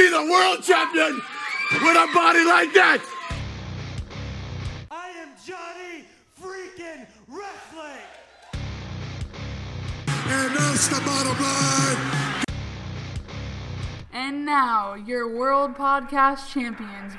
be the world champion with a body like that. I am Johnny freaking wrestling. And that's the bottom line. And now, your World Podcast Champions.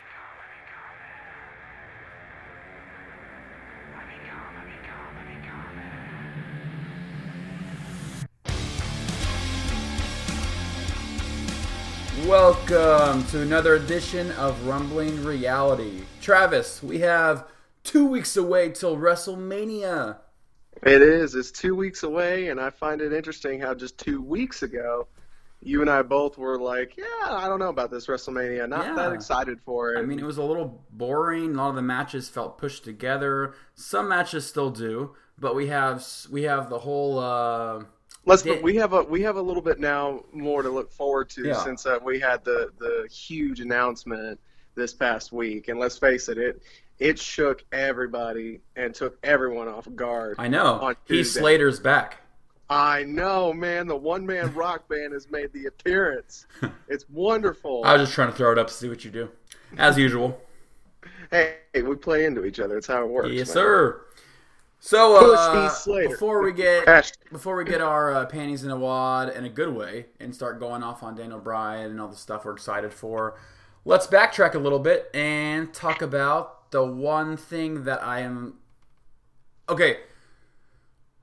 Welcome to another edition of Rumbling Reality. Travis, we have two weeks away till WrestleMania. It is. It's two weeks away, and I find it interesting how just two weeks ago, you and I both were like, "Yeah, I don't know about this WrestleMania. Not Yeah. that excited for it." I mean, it was a little boring. A lot of the matches felt pushed together. Some matches still do, but we have we have the whole. Uh, let's. did- we have a we have a little bit now more to look forward to Yeah. since uh, we had the the huge announcement this past week, and let's face it, it it shook everybody and took everyone off guard. I know on Heath Slater's back. I know, man. The one man rock band has made the appearance. It's wonderful. I was just trying to throw it up to see what you do, as usual. Hey, we play into each other. It's how it works. yes, man. sir. So uh, before we get before we get our uh, panties in a wad in a good way and start going off on Daniel Bryan and all the stuff we're excited for, let's backtrack a little bit and talk about the one thing that I am. Okay,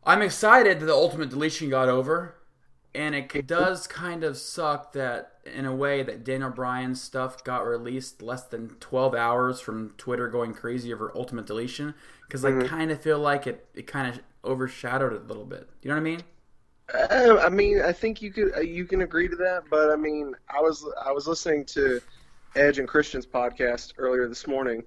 I'm excited that the Ultimate Deletion got over, and it does kind of suck that in a way that Daniel Bryan's stuff got released less than 12 hours from Twitter going crazy over Ultimate Deletion because I kind of feel like it, it kind of overshadowed it a little bit. You know what I mean? Uh, I mean, I think you could uh, you can agree to that, but I mean, I was I was listening to Edge and Christian's podcast earlier this morning,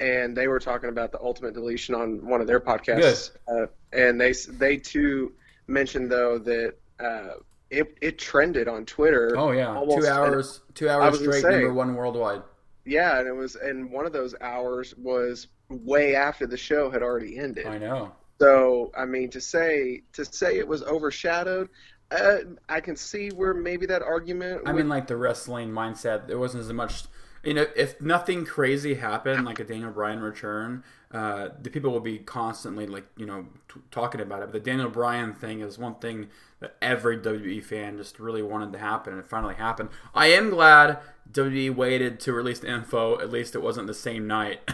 and they were talking about the ultimate deletion on one of their podcasts, uh, and they they too mentioned though that uh, it it trended on Twitter. Oh yeah, two hours, two hours straight, say- number one worldwide. Yeah, and it was and one of those hours was way after the show had already ended. I know. So I mean, to say to say it was overshadowed, uh, I can see where maybe that argument. I would- mean, like the wrestling mindset. There wasn't as much. You know, if nothing crazy happened, like a Daniel Bryan return, uh, the people would be constantly like you know t- talking about it. But the Daniel Bryan thing is one thing that every WWE fan just really wanted to happen, and it finally happened. I am glad WWE waited to release the info. At least it wasn't the same night.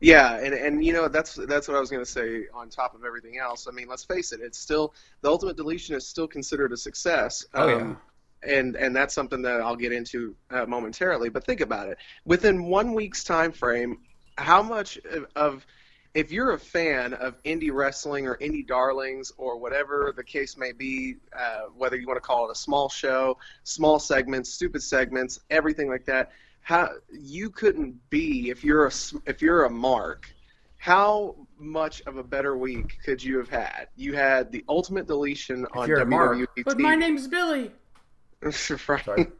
yeah, and and you know that's that's what I was going to say. On top of everything else, I mean, let's face it, it's still the ultimate deletion is still considered a success. Oh, yeah. Um, and and that's something that I'll get into uh, momentarily. But think about it: within one week's time frame, how much of, of if you're a fan of indie wrestling or indie darlings or whatever the case may be, uh, whether you want to call it a small show, small segments, stupid segments, everything like that, how you couldn't be if you're a s- if you're a mark. How much of a better week could you have had? You had the ultimate deletion on you're a mark. WWE but TV. my name's Billy. right.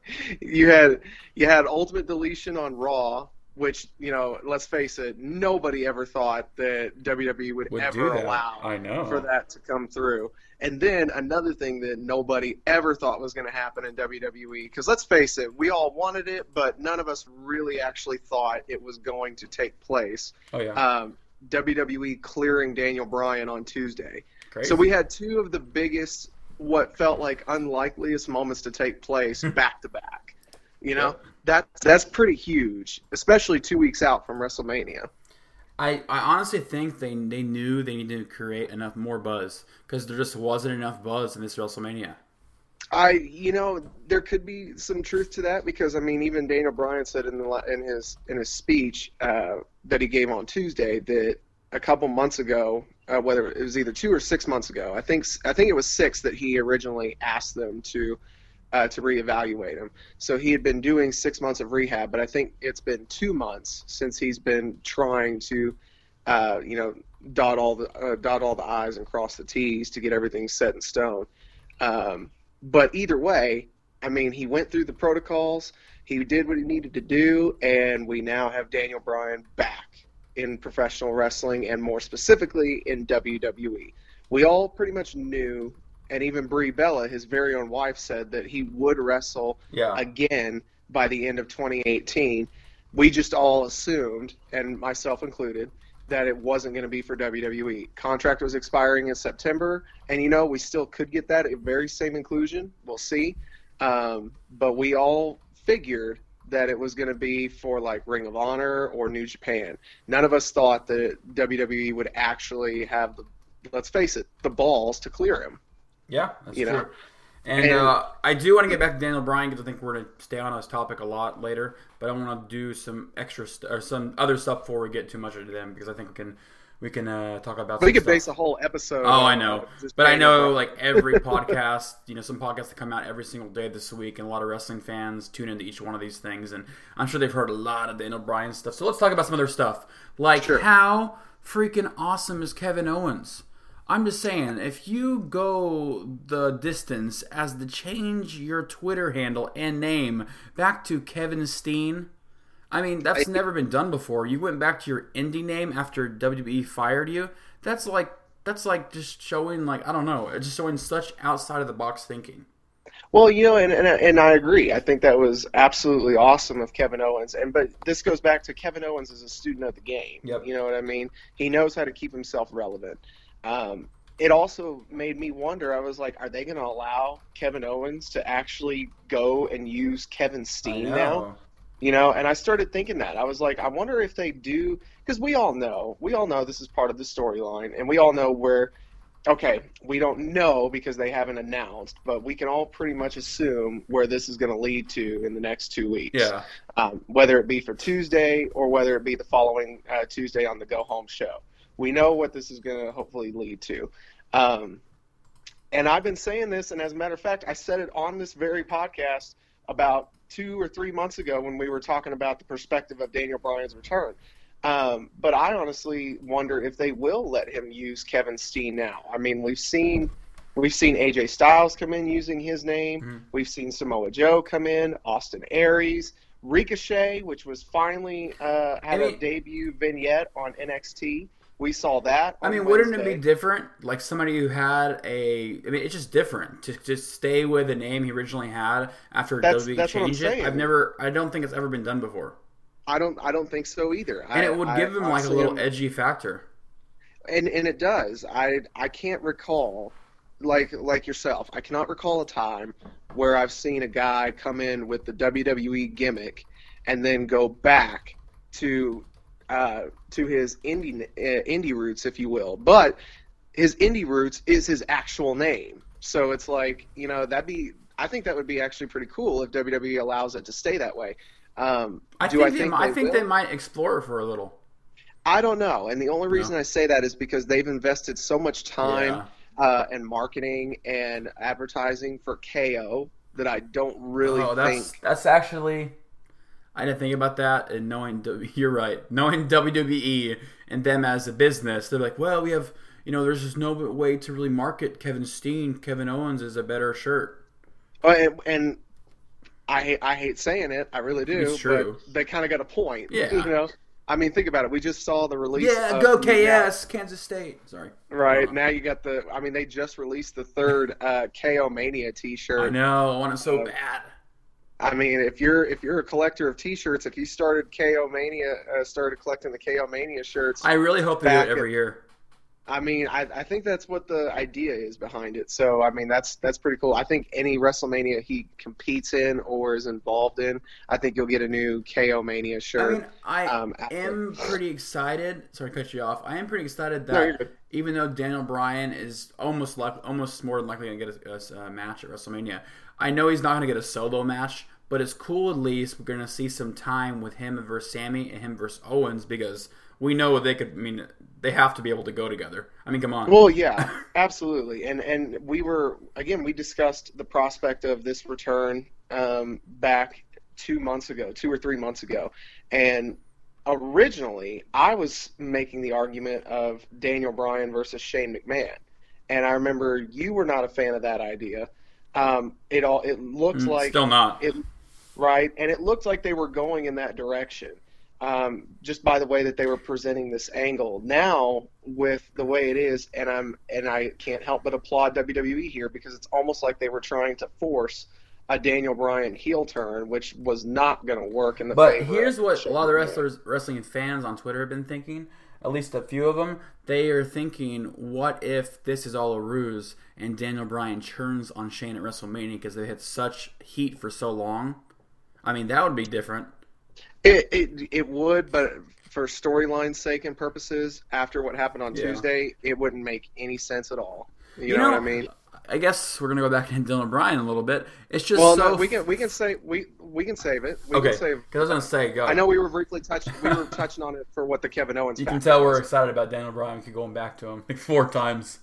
You had you had ultimate deletion on Raw, which you know, let's face it, nobody ever thought that WWE would, Would ever allow I know. for that to come through. And then another thing that nobody ever thought was going to happen in WWE, because let's face it, we all wanted it, but none of us really actually thought it was going to take place. Oh yeah, Um, WWE clearing Daniel Bryan on Tuesday. Crazy. So we had two of the biggest, what felt like unlikeliest moments to take place back to back. You know, that's that's pretty huge, especially two weeks out from WrestleMania. I, I honestly think they they knew they needed to create enough more buzz because there just wasn't enough buzz in this WrestleMania. I, you know, there could be some truth to that because I mean, even Daniel Bryan said in the in his in his speech uh, that he gave on Tuesday that a couple months ago, uh, whether it was either two or six months ago, I think I think it was six that he originally asked them to uh, to reevaluate him. So he had been doing six months of rehab, but I think it's been two months since he's been trying to, uh, you know, dot all the uh, dot all the i's and cross the t's to get everything set in stone. Um, but either way, I mean, he went through the protocols. He did what he needed to do, and we now have Daniel Bryan back in professional wrestling, and more specifically in WWE. We all pretty much knew, and even Brie Bella, his very own wife, said that he would wrestle Yeah. again by the end of 2018. We just all assumed, and myself included, that it wasn't going to be for WWE. Contract was expiring in September, and you know we still could get that very same inclusion. We'll see, um, but we all figured that it was going to be for like Ring of Honor or New Japan. None of us thought that WWE would actually have the, let's face it, the balls to clear him. Yeah, that's You true. know, And, and- uh, I do want to get back to Daniel Bryan because I think we're going to stay on this topic a lot later. But I want to do some extra st- or some other stuff before we get too much into them because I think we can we can uh, talk about. we could stuff. base a whole episode. Oh, I know. uh, But I know, like, every podcast, you know, some podcasts that come out every single day this week, and a lot of wrestling fans tune into each one of these things, and I'm sure they've heard a lot of Daniel Bryan stuff. So let's talk about some other stuff. Like, Sure. how freaking awesome is Kevin Owens? I'm just saying, if you go the distance as to change your Twitter handle and name back to Kevin Steen, I mean, that's never been done before. You went back to your indie name after WWE fired you. That's like that's like just showing like I don't know, just showing such outside of the box thinking. Well, you know, and, and and I agree. I think that was absolutely awesome of Kevin Owens. And but this goes back to Kevin Owens as a student of the game. Yep. You know what I mean? He knows how to keep himself relevant. Um, it also made me wonder. I was like, are they going to allow Kevin Owens to actually go and use Kevin Steen now? You know, and I started thinking that. I was like, I wonder if they do because we all know, we all know this is part of the storyline, and we all know where. Okay, we don't know because they haven't announced, but we can all pretty much assume where this is going to lead to in the next two weeks. Yeah. Um, whether it be for Tuesday or whether it be the following uh, Tuesday on the Go Home show. We know what this is going to hopefully lead to. Um, and I've been saying this, and as a matter of fact, I said it on this very podcast about two or three months ago when we were talking about the perspective of Daniel Bryan's return. Um, but I honestly wonder if they will let him use Kevin Steen now. I mean, we've seen we've seen AJ Styles come in using his name. Mm-hmm. We've seen Samoa Joe come in, Austin Aries, Ricochet, which was finally uh, had I mean- a debut vignette on NXT. We saw that. I mean, wouldn't it be different? Like somebody who had a, I mean, it's just different to just stay with the name he originally had after That's- WWE that's changed it. saying. I've never, I don't think it's ever been done before, I don't. I don't think so either. and I, it would I- give him I like a little edgy factor. and and it does. I I can't recall, like like yourself, I cannot recall a time where I've seen a guy come in with the WWE gimmick, and then go back to uh, to his indie uh, indie roots, if you will. But his indie roots is his actual name, so it's like you know that'd be. I think that would be actually pretty cool if WWE allows it to stay that way. Um, I do think, I they, think I they think they might explore for a little. I don't know, and the only reason I say that is because they've invested so much time uh, and marketing and advertising for KO that I don't really oh, that's think. that's actually. I didn't think about that, and knowing you're right, knowing WWE and them as a business, they're like, well, we have, you know, there's just no way to really market Kevin Steen. Kevin Owens is a better shirt. Oh, and, and I hate- I hate saying it, I really do. It's true. But they kind of got a point. Yeah. You know, I mean, think about it. We just saw the release. Yeah, of go KS, Kansas State. Sorry. Right Uh, now, you got the. I mean, they just released the third uh, KO Mania T-shirt. I know. I want it so Uh, bad. I mean, if you're if you're a collector of T-shirts, if you started KO Mania, uh, started collecting the KO Mania shirts, I really hope they do it every year. I mean, I, I think that's what the idea is behind it. So, I mean, that's that's pretty cool. I think any WrestleMania he competes in or is involved in, I think you'll get a new KO Mania shirt. I mean, I um, am pretty excited. Sorry to cut you off. I am pretty excited that good. even though Daniel Bryan is almost like almost more than likely going to get a, a, a match at WrestleMania, I know he's not going to get a solo match, but it's cool at least we're going to see some time with him versus Sami and him versus Owens because we know they could. I mean, they have to be able to go together. I mean, come on. Well, yeah, absolutely. And and we were again we discussed the prospect of this return um, back two months ago, two or three months ago, and originally I was making the argument of Daniel Bryan versus Shane McMahon, and I remember you were not a fan of that idea. Um, it all it looked Mm, like Still not. it right and it looked like they were going in that direction um, just by the way that they were presenting this angle now with the way it is and i'm and i can't help but applaud wwe here because it's almost like they were trying to force a Daniel Bryan heel turn, which was not going to work in the. But here's what a lot of the wrestlers, wrestling fans on Twitter have been thinking. At least a few of them. They are thinking, what if this is all a ruse and Daniel Bryan turns on Shane at WrestleMania because they had such heat for so long? I mean, that would be different. It, it it would, but for storyline sake and purposes, after what happened on Yeah. Tuesday, it wouldn't make any sense at all. You, You know, know, what I mean? I guess we're gonna go back to Daniel Bryan a little bit. It's just Well, so no, we can we can say we we can save it. We okay. can save. Because I was gonna say, go. I know we were briefly touching we were touching on it for what the Kevin Owens. you can tell we're excited about Daniel Bryan. Going back to him like four times.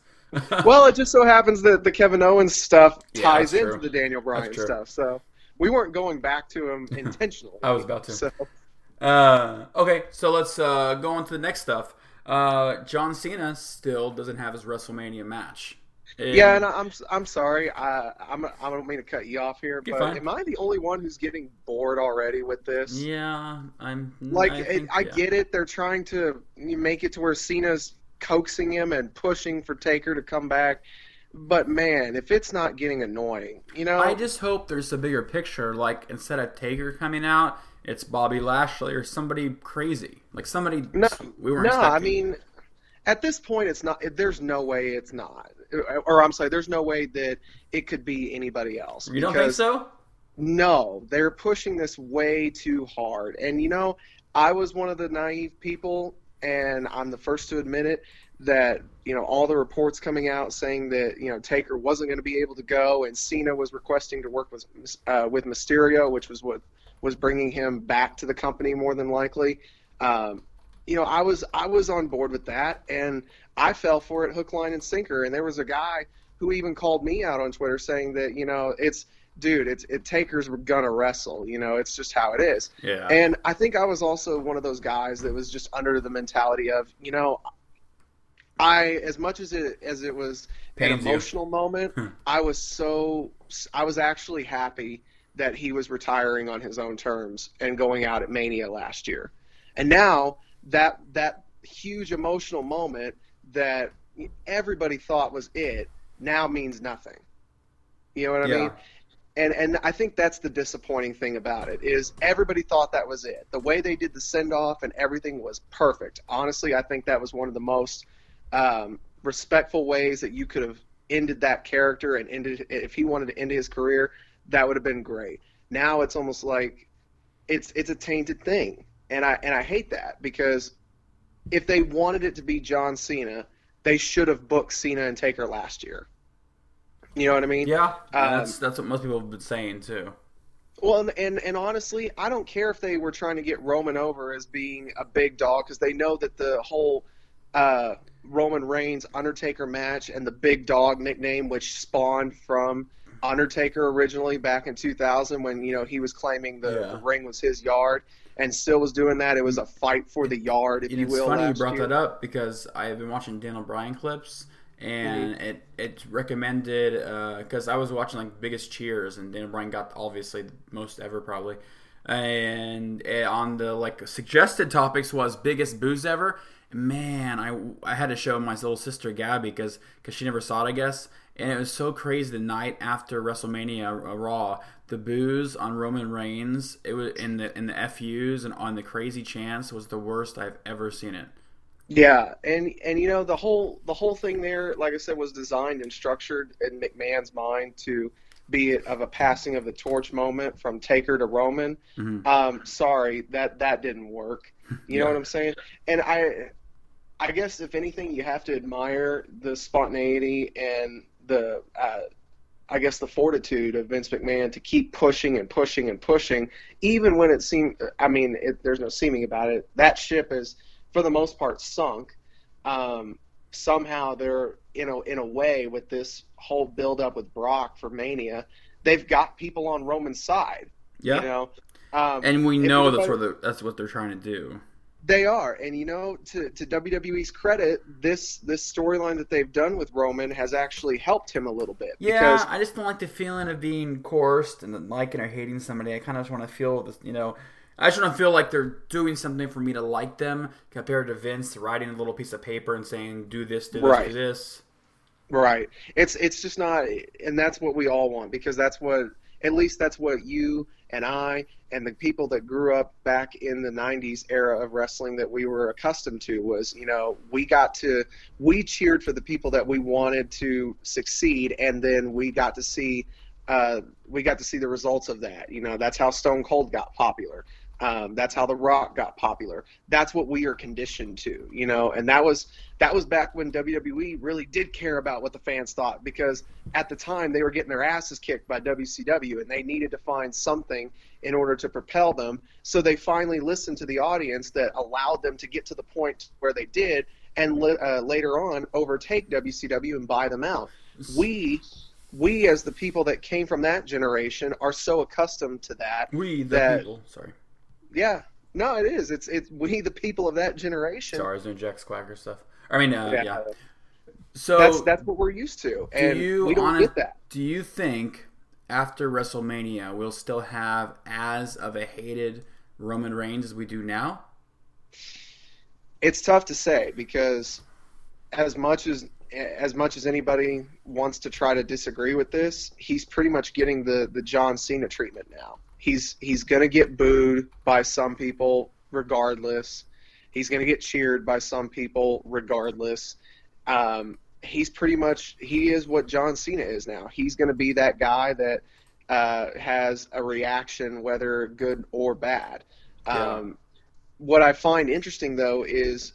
Well, it just so happens that the Kevin Owens stuff ties that's into the Daniel Bryan stuff, so we weren't going back to him intentionally. I was about to. So, Uh, okay, so let's uh, go on to the next stuff. Uh, John Cena still doesn't have his WrestleMania match. And- yeah, and I'm I'm sorry. I I'm I don't mean to cut you off here, but fine. am I the only one who's getting bored already with this? yeah, I'm Like I, I, think, I yeah. get it. They're trying to make it to where Cena's coaxing him and pushing for Taker to come back. But man, if it's not getting annoying, you know, I just hope there's a bigger picture. Like instead of Taker coming out, it's Bobby Lashley or somebody crazy, like somebody no, we weren't. no. I mean, at this point, it's not. There's no way it's not. Or I'm sorry, there's no way that it could be anybody else. you don't think so? No, they're pushing this way too hard. And you know, I was one of the naive people, and I'm the first to admit it. That you know, all the reports coming out saying that you know Taker wasn't going to be able to go, and Cena was requesting to work with uh, with Mysterio, which was what was bringing him back to the company more than likely. Um, you know, I was I was on board with that, and I fell for it hook, line, and sinker. And there was a guy who even called me out on Twitter saying that you know it's dude, it's it Taker's gonna wrestle. You know, it's just how it is. Yeah. And I think I was also one of those guys that was just under the mentality of, you know, I as much as it as it was an Pains you. emotional moment, hmm. I was so I was actually happy that he was retiring on his own terms and going out at Mania last year. And now that that huge emotional moment that everybody thought was it now means nothing. You know what I Yeah. mean? And and I think that's the disappointing thing about it is everybody thought that was it. The way they did the send off and everything was perfect. Honestly, I think that was one of the most um, respectful ways that you could have ended that character and ended if he wanted to end his career, that would have been great. Now it's almost like it's it's a tainted thing, and I and I hate that because if they wanted it to be John Cena, they should have booked Cena and Taker last year. You know what I mean? yeah, Um, that's that's what most people have been saying too. Well, and, and and honestly, I don't care if they were trying to get Roman over as being a big dog because they know that the whole uh, Roman Reigns Undertaker match and the big dog nickname, which spawned from Undertaker originally back in 2000 when you know he was claiming the, Yeah. the ring was his yard and still was doing that. It was a fight for the yard, if And you it's will. It's funny you brought year. that up because I have been watching Daniel Bryan clips, and Mm-hmm. it it recommended because I was watching like Biggest Cheers, and Daniel Bryan got obviously the most ever probably, and on the like suggested topics was biggest boos ever. Man, I I had to show my little sister Gabby because because she never saw it I guess, and it was so crazy the night after WrestleMania uh, Raw. The boos on Roman Reigns, it was in the in the FUs and on the crazy chance was the worst I've ever seen it. Yeah, and and you know the whole the whole thing there, like I said, was designed and structured in McMahon's mind to be it of a passing of the torch moment from Taker to Roman. Mhm. Um, sorry, that that didn't work. You know what I'm saying? And I, I guess if anything, you have to admire the spontaneity and the, uh, I guess the fortitude of Vince McMahon to keep pushing and pushing and pushing, even when it seemed. I mean, it, there's no seeming about it. That ship is, for the most part, sunk. Um, somehow they're you know in a way with this whole build up with Brock for Mania, they've got people on Roman's side. Yeah, You know. Um, and we know that's what they're, that's what they're trying to do. They are, and you know, to to WWE's credit, this this storyline that they've done with Roman has actually helped him a little bit. Yeah, because, I just don't like the feeling of being coerced and liking or hating somebody. I kind of just want to feel this, you know. I just want to feel like they're doing something for me to like them, compared to Vince writing a little piece of paper and saying, "Do this, do this, Right. do this." right? It's it's just not, and that's what we all want because that's what at least that's what you and I and the people that grew up back in the 90s era of wrestling that we were accustomed to was, you know, we got to we cheered for the people that we wanted to succeed and then we got to see uh, we got to see the results of that. You know, that's how Stone Cold got popular. Um, that's how The Rock got popular. That's what we are conditioned to, you know. And that was that was back when WWE really did care about what the fans thought because at the time they were getting their asses kicked by WCW and they needed to find something in order to propel them. So they finally listened to the audience that allowed them to get to the point where they did and uh, later on overtake WCW and buy them out. We we as the people that came from that generation are so accustomed to that. We the that, people. Sorry. Yeah. No, it is. It's it's we the people of that generation. Was doing Jack Swagger stuff. I mean, uh, yeah. Yeah. So That's that's what we're used to, and you we don't honest- get that. Do you think after WrestleMania we'll still have as of a hated Roman Reigns as we do now? It's tough to say because as much as as much as anybody wants to try to disagree with this, he's pretty much getting the the John Cena treatment now. He's he's going to get booed by some people regardless. He's going to get cheered by some people regardless. Um, he's pretty much he is what John Cena is now. He's going to be that guy that uh, has a reaction, whether good or bad. Yeah. Um, what I find interesting though is,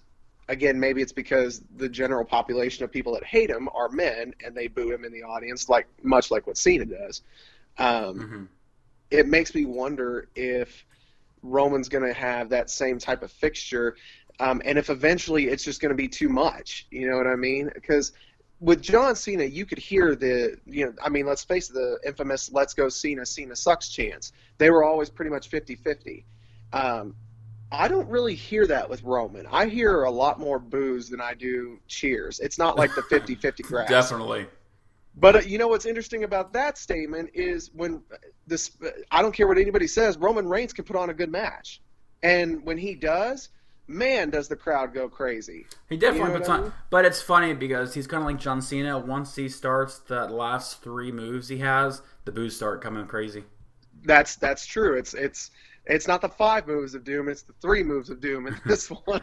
again, maybe it's because the general population of people that hate him are men and they boo him in the audience, like much like what Cena does. Um, Mhm. It makes me wonder if Roman's going to have that same type of fixture, um, and if eventually it's just going to be too much. You know what I mean? Because with John Cena, you could hear the, you know, I mean, let's face it, the infamous "Let's go Cena, Cena sucks" chants. They were always pretty much 50-50. Um, I don't really hear that with Roman. I hear a lot more boos than I do cheers. It's not like the 50-50 grass. Definitely. But uh, you know what's interesting about that statement is when this I don't care what anybody says, Roman Reigns can put on a good match. And when he does, man, does the crowd go crazy. He definitely You know puts I on, mean? but it's funny because he's kind of like John Cena. Once he starts the last three moves he has, the boos start coming crazy. That's that's true. It's it's it's not the five moves of doom, it's the three moves of doom in this one.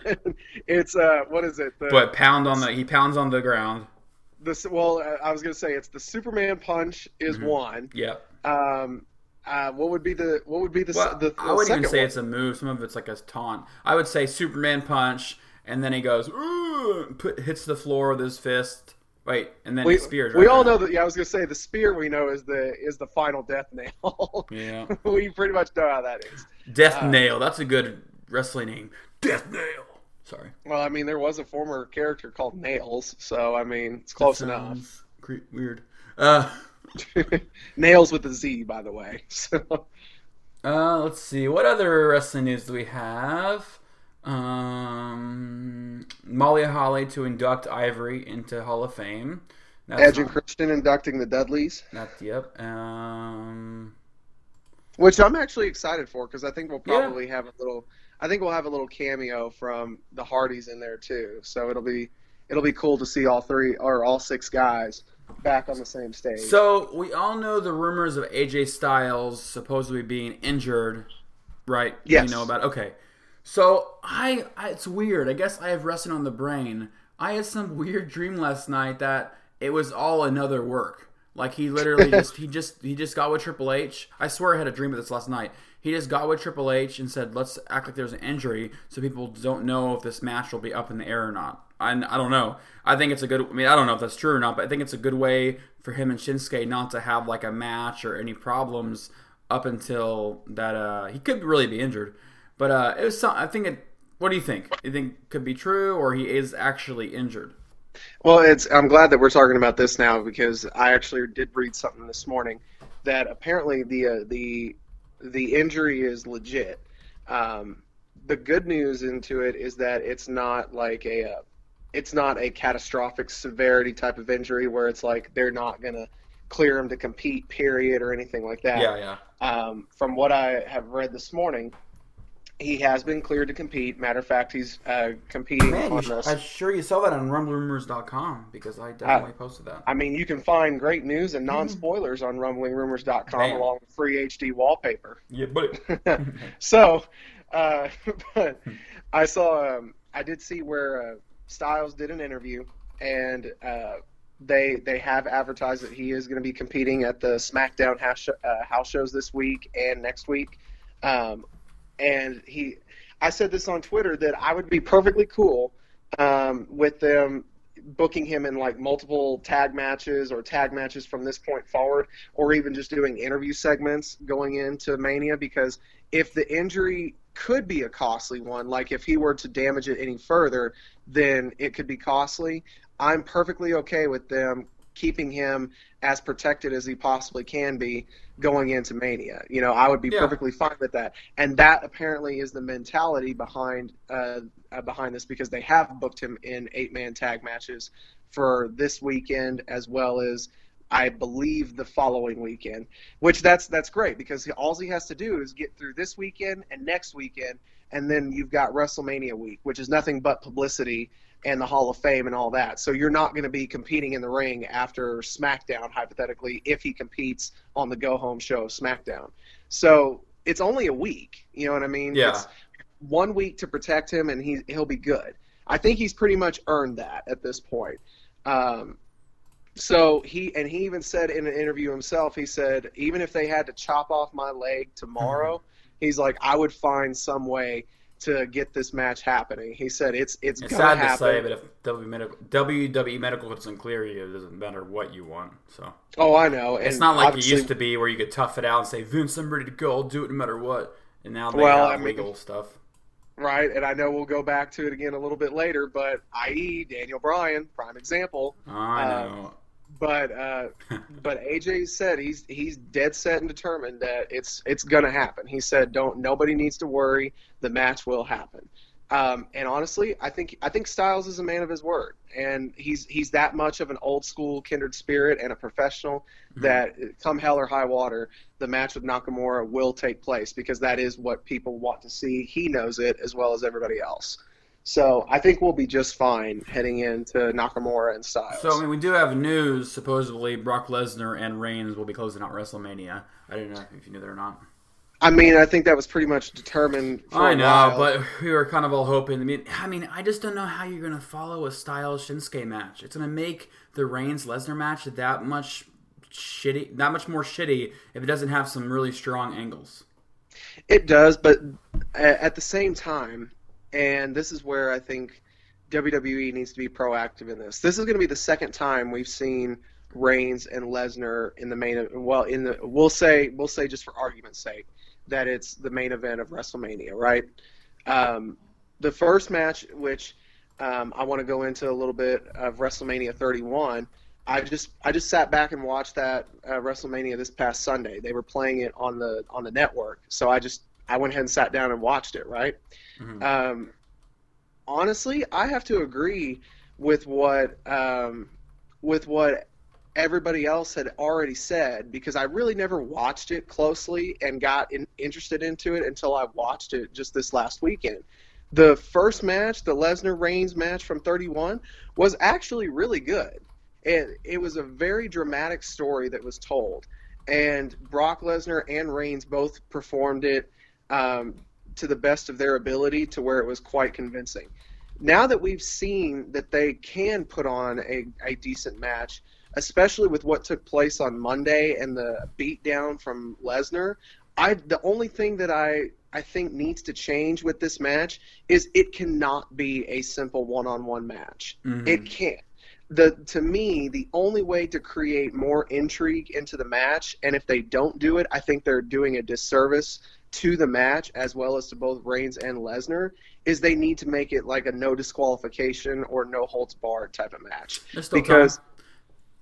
it's uh what is it? The, But pound on the he pounds on the ground. The well, uh, I was going to say it's the Superman punch is Mm-hmm. one. Yep. Um uh, what would be the what would be the Well, the, the I wouldn't even say one? it's a move. Some of it's like a taunt. I would say Superman punch, and then he goes, put hits the floor with his fist. Wait, and then we, he spears. we all know that. Yeah, I was gonna say the spear. We know is the is the final death nail. Yeah. we pretty much know how that is. Death Uh, Nail. That's a good wrestling name. Death Nail. Sorry. Well, I mean, there was a former character called Nails, so I mean, it's close enough. cre- weird. Uh, Nails with a Z, by the way. So, uh, let's see. What other wrestling news do we have? Um, Molly Holly to induct Ivory into Hall of Fame. That's Edge and Christian inducting the Dudleys, Not yep. Um, which I'm actually excited for because I think we'll Yeah. probably have a little. I think we'll have a little cameo from the Hardys in there too. So it'll be it'll be cool to see all three or all six guys back on the same stage. so we all know the rumors of AJ Styles supposedly being injured, right? Yes. You know about okay. So I, I, it's weird. I guess I have wrestling on the brain. I had some weird dream last night that it was all another work. Like he literally just he just he just got with Triple H. I swear I had a dream of this last night. He just got with Triple H and said, "Let's act like there's an injury, so people don't know if this match will be up in the air or not." I, I don't know. I think it's a good. I mean, I don't know if that's true or not, but I think it's a good way for him and Shinsuke not to have like a match or any problems up until that. Uh, he could really be injured, but uh, it was. Some, I think it. What do you think? You think could be true, or he is actually injured? Well, it's. I'm glad that we're talking about this now because I actually did read something this morning that apparently the uh, the the injury is legit. Um, the good news into it is that it's not like a uh, it's not a catastrophic severity type of injury where it's like they're not gonna clear him to compete, period, or anything like that. Yeah, yeah. um, from what I have read this morning, he has been cleared to compete. Matter of fact, he's uh, competing Man, on this. I'm sure you saw that on RumbleRumors.com because I definitely posted that. I mean, you can find great news and non spoilers on rumblingrumors.com Man. along with free HD wallpaper. Yeah, but so, uh, but I saw, um, I did see where uh, Styles did an interview, and uh, they they have advertised that he is going to be competing at the SmackDown house, uh, house shows this week and next week. Um, and he, I said this on Twitter that I would be perfectly cool um, with them booking him in like multiple tag matches or tag matches from this point forward, or even just doing interview segments going into Mania because if the injury could be a costly one, like if he were to damage it any further, then it could be costly. I'm perfectly okay with them keeping him as protected as he possibly can be going into Mania. You know, I would be Yeah. perfectly fine with that. And that apparently is the mentality behind uh, uh, behind this because they have booked him in eight man tag matches for this weekend as well as I believe the following weekend, which that's that's great because all he has to do is get through this weekend and next weekend, and then you've got WrestleMania week, which is nothing but publicity and the Hall of Fame and all that. So you're not going to be competing in the ring after SmackDown, hypothetically, if he competes on the go home show of SmackDown. So it's only a week. You know what I mean? Yeah. It's one week to protect him, and he he'll be good. I think he's pretty much earned that at this point. Um, so he and he even said in an interview himself, he said even if they had to chop off my leg tomorrow, he's like I would find some way to get this match happening. He said it's it's, it's gonna sad happen. to say, but if WWE medical, WWE medical doesn't clear you, it doesn't matter what you want. So oh, I know. it's and not like it used to be where you could tough it out and say, "Vince, I'm ready to go. I'll do it no matter what." And now they Well, have I mean- legal stuff. right? And I know we'll go back to it again a little bit later, but i.e. Daniel Bryan, prime example. I uh, know. But uh, but AJ said he's he's dead set and determined that it's it's gonna happen. He said, "Don't nobody needs to worry. The match will happen." Um, and honestly, I think I think Styles is a man of his word, and he's he's that much of an old school kindred spirit and a professional that come hell or high water, the match with Nakamura will take place because that is what people want to see. He knows it as well as everybody else. So I think we'll be just fine heading into Nakamura and Styles. So I mean, we do have news. Supposedly, Brock Lesnar and Reigns will be closing out WrestleMania. I don't know if you knew that or not. I mean, I think that was pretty much determined. For I know, while. but we were kind of all hoping. I mean, I mean, I just don't know how you're gonna follow a Styles Shinsuke match. It's gonna make the Reigns Lesnar match that much shitty, that much more shitty if it doesn't have some really strong angles. It does, but at the same time, and this is where I think WWE needs to be proactive in this. This is going to be the second time we've seen Reigns and Lesnar in the main. Well, in the we'll say we'll say just for argument's sake that it's the main event of WrestleMania, right? Um, the first match, which um, I want to go into a little bit of WrestleMania 31. I just I just sat back and watched that uh, WrestleMania this past Sunday. They were playing it on the on the network, so I just I went ahead and sat down and watched it. Right. Um, honestly, I have to agree with what um, with what everybody else had already said because I really never watched it closely and got in, interested into it until I watched it just this last weekend. The first match, the Lesnar Reigns match from 31, was actually really good. It, it was a very dramatic story that was told. And Brock Lesnar and Reigns both performed it um, to the best of their ability to where it was quite convincing. Now that we've seen that they can put on a, a decent match, especially with what took place on Monday and the beatdown from Lesnar, I the only thing that I I think needs to change with this match is it cannot be a simple one-on-one match. It can't. The to me, the only way to create more intrigue into the match, and if they don't do it, I think they're doing a disservice to the match as well as to both Reigns and Lesnar, is they need to make it like a no disqualification or no holds barred type of match. Because time.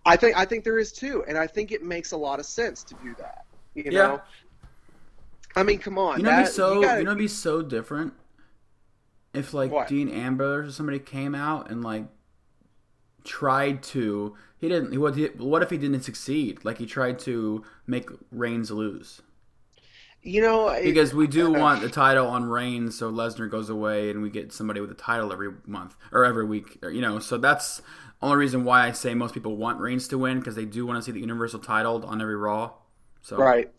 I think I think there is too, and I think it makes a lot of sense to do that. You Yeah. know, I mean, come on, You know, it'd be so you gotta- you know, be so different if like What? Dean Ambrose or somebody came out and like tried to. He didn't. What? What if he didn't succeed? Like he tried to make Reigns lose. You know, Because we do want the title on Reigns, so Lesnar goes away and we get somebody with a title every month or every week. Or, you know, so that's only reason why I say most people want Reigns to win because they do want to see the Universal title on every Raw. So Right.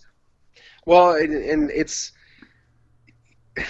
Well, and, and it's.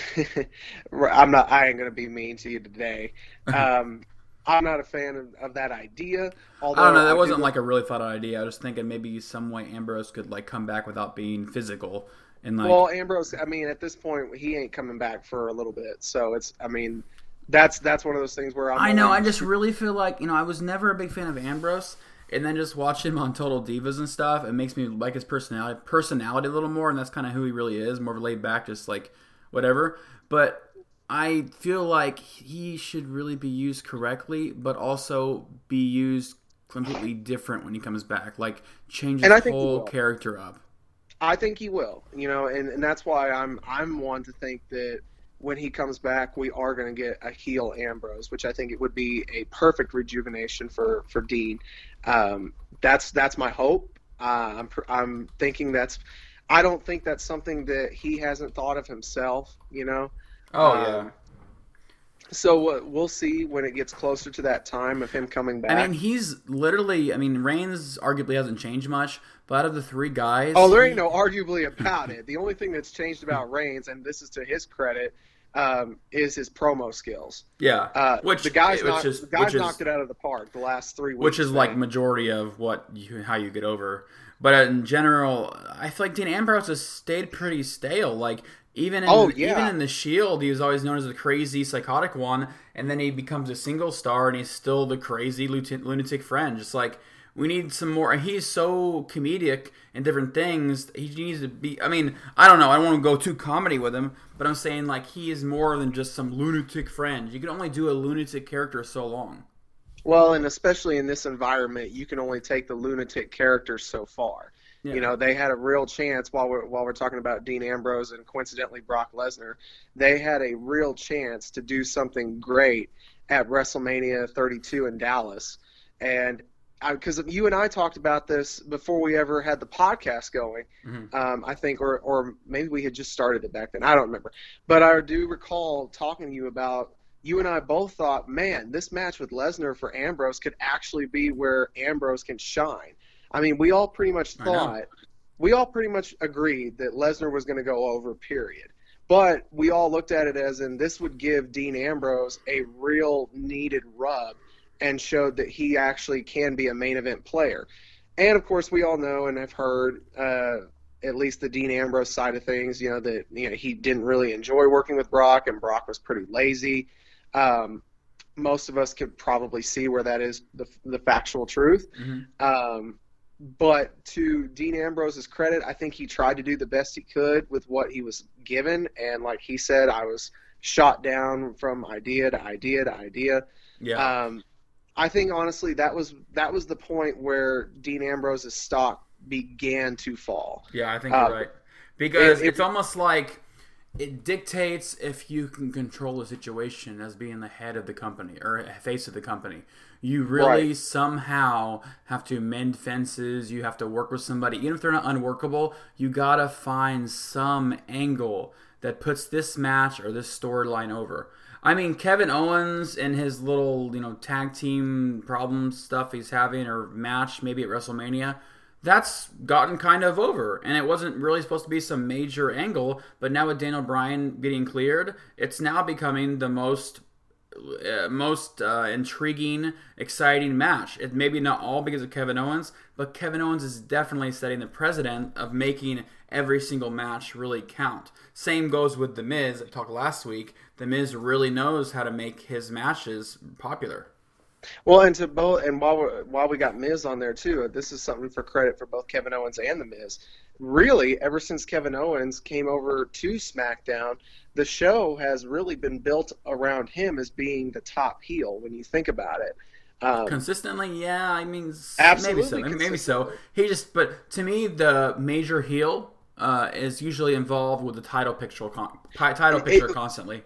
I'm not. I ain't gonna be mean to you today. Um, I'm not a fan of, of that idea. Although I don't know. That do- wasn't like a really thought out idea. I was thinking maybe some way Ambrose could like come back without being physical and like. Well, Ambrose. I mean, at this point, he ain't coming back for a little bit. So it's. I mean, that's that's one of those things where I'm. I know. I just really feel like you know I was never a big fan of Ambrose, and then just watch him on Total Divas and stuff. It makes me like his personality, personality a little more, and that's kind of who he really is. More laid back, just like whatever. But I feel like he should really be used correctly, but also be used completely different when he comes back. Like change his And I think whole character up. I think he will. You know, and, and that's why I'm I'm one to think that when he comes back, we are going to get a heel Ambrose, which I think it would be a perfect rejuvenation for for Dean. Um, that's that's my hope. Uh, I'm I'm thinking that's. I don't think that's something that he hasn't thought of himself. You know. Oh Um, So uh, we'll see when it gets closer to that time of him coming back. I mean, he's literally. I mean, Reigns arguably hasn't changed much, but out of the three guys, Oh, there he- ain't no arguably about it. The only thing that's changed about Reigns, and this is to his credit, um, is his promo skills. Yeah, Uh, which the guys, which knocked, is the guys which is, knocked it out of the park the last three weeks. which is like majority of what you how you get over. But in general, I feel like Dean Ambrose has stayed pretty stale. Like even in, Oh, yeah. even in the Shield, he was always known as the crazy psychotic one, and then he becomes a single star, and he's still the crazy lunatic friend. Just like we need some more. And he's so comedic in different things. He needs to be. I mean, I don't know. I don't want to go too comedy with him, but I'm saying like he is more than just some lunatic friend. You can only do a lunatic character so long. well, and especially in this environment, you can only take the lunatic character so far. Yeah. You know, they had a real chance while we're while we're talking about Dean Ambrose and coincidentally Brock Lesnar. They had a real chance to do something great at WrestleMania 32 in Dallas, and because you and I talked about this before we ever had the podcast going, Mhm. um, I think, or or maybe we had just started it back then. I don't remember, but I do recall talking to you about. You and I both thought, man, this match with Lesnar for Ambrose could actually be where Ambrose can shine. I mean, we all pretty much thought, we all pretty much agreed that Lesnar was going to go over, period. But we all looked at it as in this would give Dean Ambrose a real needed rub and showed that he actually can be a main event player. And of course, we all know and have heard uh, at least the Dean Ambrose side of things. You know that you know he didn't really enjoy working with Brock, and Brock was pretty lazy. Um, most of us could probably see where that is the, the factual truth. Mhm. Um, but to Dean Ambrose's credit, I think he tried to do the best he could with what he was given. And like he said, I was shot down from idea to idea to idea. Yeah. Um, I think honestly that was that was the point where Dean Ambrose's stock began to fall. Yeah, I think Uh, you're right. Because it- it's almost like it dictates if you can control the situation as being the head of the company or face of the company. You really Right. somehow have to mend fences. You have to work with somebody, even if they're not unworkable. You gotta find some angle that puts this match or this storyline over. I mean, Kevin Owens and his little, you know, tag team problem stuff he's having or match maybe at WrestleMania that's gotten kind of over. And it wasn't really supposed to be some major angle but now with daniel bryan getting cleared it's now becoming the most most uh, intriguing exciting match. It maybe not all because of kevin owens but kevin owens is definitely setting the precedent of making every single match really count. Same goes with the miz. I talked last week. The miz really knows how to make his matches popular. Well, and to both, and while we while we got Miz on there too, this is something for credit for both Kevin Owens and the Miz. Really, ever since Kevin Owens came over to SmackDown, the show has really been built around him as being the top heel. When you think about it, um, Consistently, yeah. I mean, Absolutely maybe so. Maybe, maybe so. He just, but to me, the major heel uh, is usually involved with the title picture, con- title It- picture it- constantly.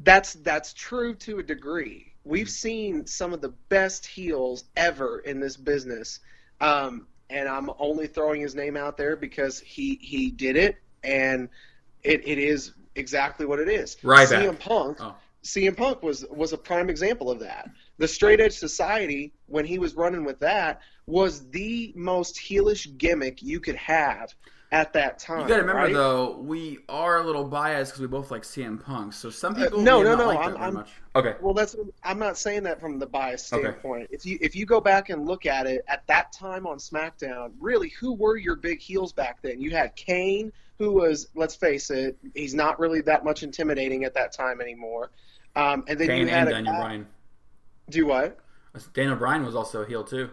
that's that's true to a degree. We've seen some of the best heels ever in this business, um, and I'm only throwing his name out there because he he did it and it, it is exactly what it is. Ryback. CM Punk. Oh. CM Punk was was a prime example of that. The Straight Edge Society, when he was running with that, was the most heelish gimmick you could have at that time. You gotta remember right? though, we are a little biased because we both like CM Punk. So some people Uh, no, no, no, like I'm- I'm- much. Okay. Well, that's I'm not saying that from the bias Okay. standpoint. If you if you go back and look at it at that time on SmackDown, really, who were your big heels back then? You had Kane, who was, let's face it, he's not really that much intimidating at that time anymore. Um, and then you had and a Daniel guy- Bryan. Do what? Daniel Bryan was also a heel too.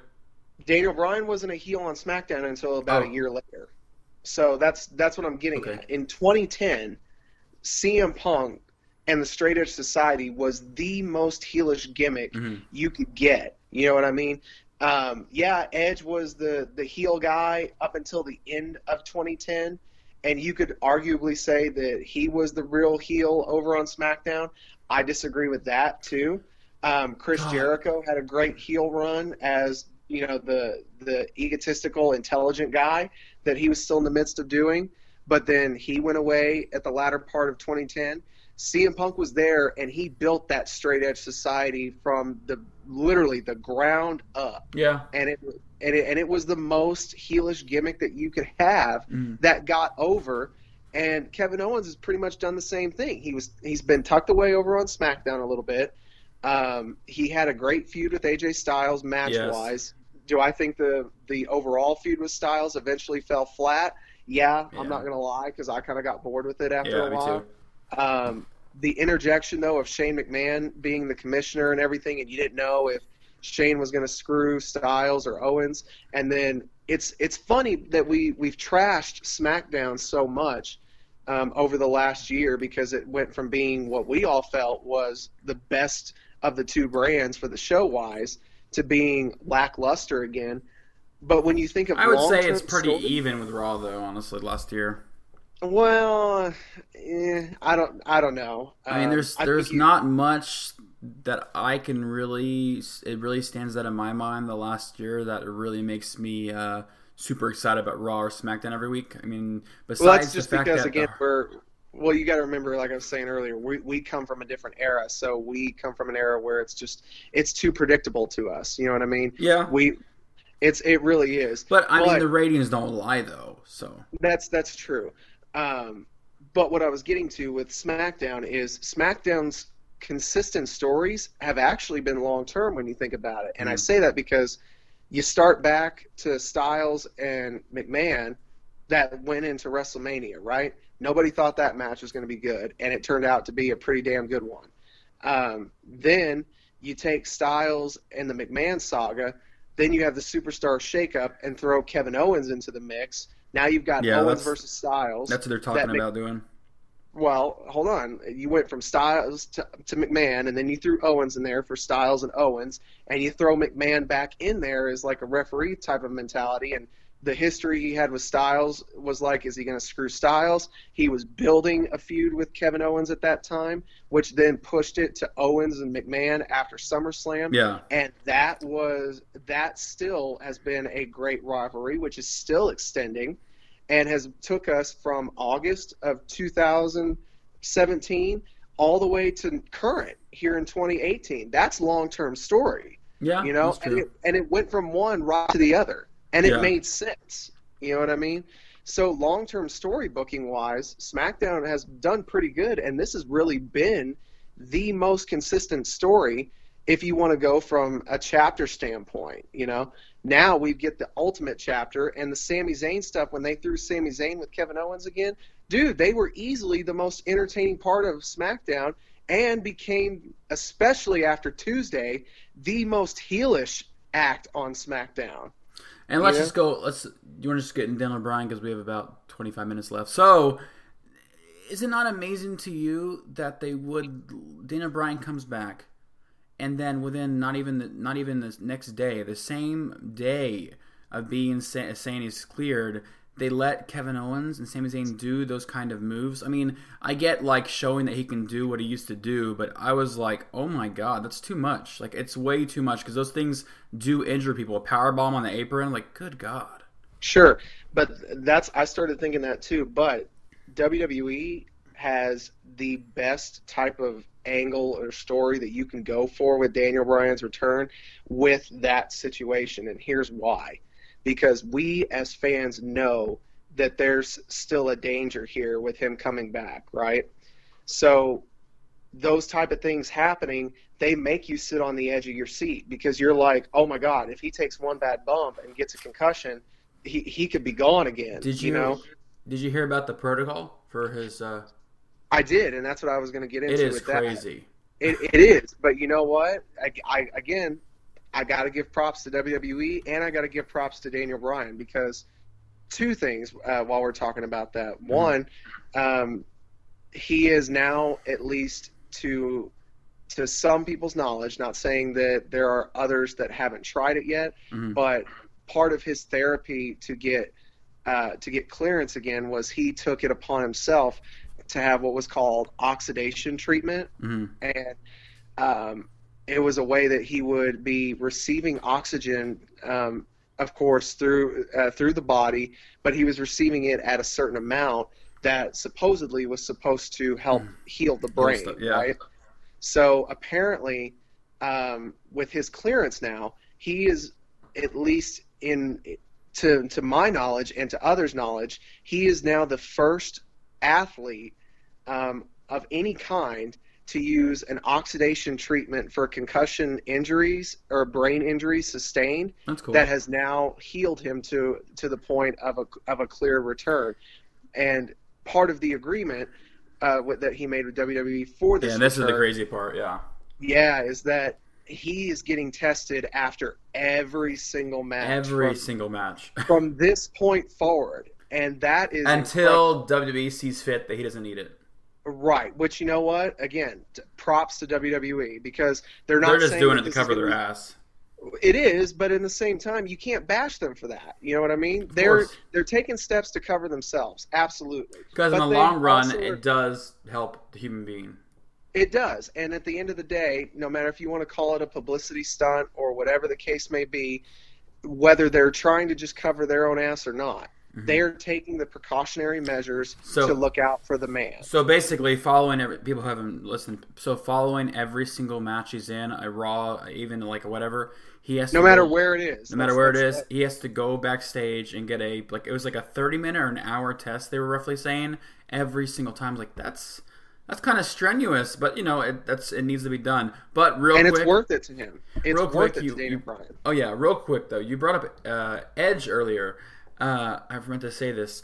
Daniel Bryan wasn't a heel on SmackDown until about Oh. a year later. So that's that's what I'm getting Okay. at. In 2010, CM Punk and the Straight Edge Society was the most heelish gimmick Mhm. you could get. You know what I mean? Um, yeah, Edge was the the heel guy up until the end of 2010, and you could arguably say that he was the real heel over on SmackDown. I disagree with that too. Um, Chris God. Jericho had a great heel run as you know the the egotistical, intelligent guy that he was still in the midst of doing, but then he went away at the latter part of 2010. CM Punk was there, and he built that straight edge society from the literally the ground up, Yeah. and it and it, and it was the most heelish gimmick that you could have Mhm. that got over. And Kevin Owens has pretty much done the same thing. He was he's been tucked away over on SmackDown a little bit. Um, he had a great feud with AJ Styles match Yes. wise. Do I think the the overall feud with Styles eventually fell flat? Yeah, Yeah. I'm not gonna lie because I kind of got bored with it after Yeah, a while. Um, the interjection though of Shane McMahon being the commissioner and everything, and you didn't know if Shane was going to screw Styles or Owens, and then it's it's funny that we we've trashed SmackDown so much um, over the last year because it went from being what we all felt was the best of the two brands for the show wise to being lackluster again. But when you think of I would say it's pretty story- even with Raw though. Honestly, last year. Well, eh, I don't I don't know. I mean, Um, there's there's think you- not much that I can really. It really stands out in my mind the last year that really makes me uh, super excited about Raw or SmackDown every week. I mean, besides Well, that's just because that again the- we're well. You got to remember, like I was saying earlier, we we come from a different era, so we come from an era where it's just it's too predictable to us. You know what I mean? yeah, We it's it really is. but I mean the ratings don't lie though. So That's that's true. Um, but what I was getting to with SmackDown is SmackDown's consistent stories have actually been long term when you think about it, and I Mhm. say that because you start back to Styles and McMahon that went into WrestleMania, right? Nobody thought that match was going to be good, and it turned out to be a pretty damn good one. Um, then you take Styles and the McMahon saga, then you have the superstar shakeup and throw Kevin Owens into the mix. Now you've got Yeah, Owens versus Styles. that's what they're talking That Mc- about doing. Well, hold on. You went from Styles to, to McMahon, and then you threw Owens in there for Styles and Owens, and you throw McMahon back in there as like a referee type of mentality. And the history he had with Styles was like, is he going to screw Styles? He was building a feud with Kevin Owens at that time, which then pushed it to Owens and McMahon after SummerSlam Yeah, and that was that still has been a great rivalry which is still extending and has took us from august of 2017 all the way to current here in 2018 that's long-term story. Yeah, you know and it, and it went from one right to the other and it Yeah. made sense. You know what i mean? So long-term story booking wise smackdown has done pretty good and this has really been the most consistent story if you want to go from a chapter standpoint you know now we get the ultimate chapter and the Sami Zayn stuff when they threw Sami Zayn with Kevin Owens again dude they were easily the most entertaining part of SmackDown and became especially after Tuesday the most heelish act on SmackDown And let's Yeah. just go. Let's. Do you want to just get in Daniel Bryan because we have about twenty five minutes left. So, is it not amazing to you that they would Daniel Bryan comes back, and then within not even the, not even the next day, the same day of being sa- saying he's cleared, they let Kevin Owens and Sami Zayn do those kind of moves. I mean, I get like showing that he can do what he used to do, but I was like, oh my god, that's too much. Like it's way too much because those things do injure people. A power bomb on the apron, like good god. Sure, but that's I started thinking that too. But WWE has the best type of angle or story that you can go for with Daniel Bryan's return with that situation. And here's why. Because we as fans know that there's still a danger here with him coming back, right? So those type of things happening, they make you sit on the edge of your seat because you're like, oh my God, if he takes one bad bump and gets a concussion, he, he could be gone again. Did you, you know? Did you hear about the protocol for his? Uh... I did, and that's what I was going to get into. It is with that. crazy. It, it is, but you know what? I, I again, I got to give props to WWE, and I got to give props to Daniel Bryan because two things uh, while we're talking about that. Mm-hmm. One, um, he is now at least to to some people's knowledge, not saying that there are others that haven't tried it yet, Mhm. but part of his therapy to get uh, to get clearance again was he took it upon himself to have what was called oxidation treatment, Mhm. and um, it was a way that he would be receiving oxygen, um, of course, through uh, through the body, but he was receiving it at a certain amount that supposedly was supposed to help heal the brain, stuff, yeah. right? So apparently, um, with his clearance now, he is at least in to to my knowledge and to others' knowledge, he is now the first athlete um, of any kind to use an oxidation treatment for concussion injuries or brain injuries sustained cool. that has now healed him to to the point of a of a clear return. And part of the agreement uh, with, that he made with WWE for this yeah, and this is the crazy part. Yeah. yeah, is that he is getting tested after every single match Every from, single match from this point forward, and that is until WWE sees fit that he doesn't need it. right. Which you know what? Again, props to WWE because they're not They're just doing it to cover their be- ass. It is, but in the same time, you can't bash them for that. You know what I mean? they're course. they're taking steps to cover themselves. Absolutely. Because in the long run, are- it does help the human being. It does. And at the end of the day, no matter if you want to call it a publicity stunt or whatever the case may be, whether they're trying to just cover their own ass or not, they're taking the precautionary measures Mm-hmm. So- to look out for the man. So basically, following every people who haven't listened. So following every single match he's in, a Raw, even like whatever, he has to No matter go- where it is. No matter where it he has to go backstage and get a like it was like a thirty minute or an hour test. They were roughly saying every single time. Like that's that's kind of strenuous, but you know it, that's it needs to be done. But real And quick, it's worth it to him. It's real worth quick, it you- to Daniel Bryan. Oh yeah, real quick though, you brought up uh, Edge earlier. Uh, I meant to say this.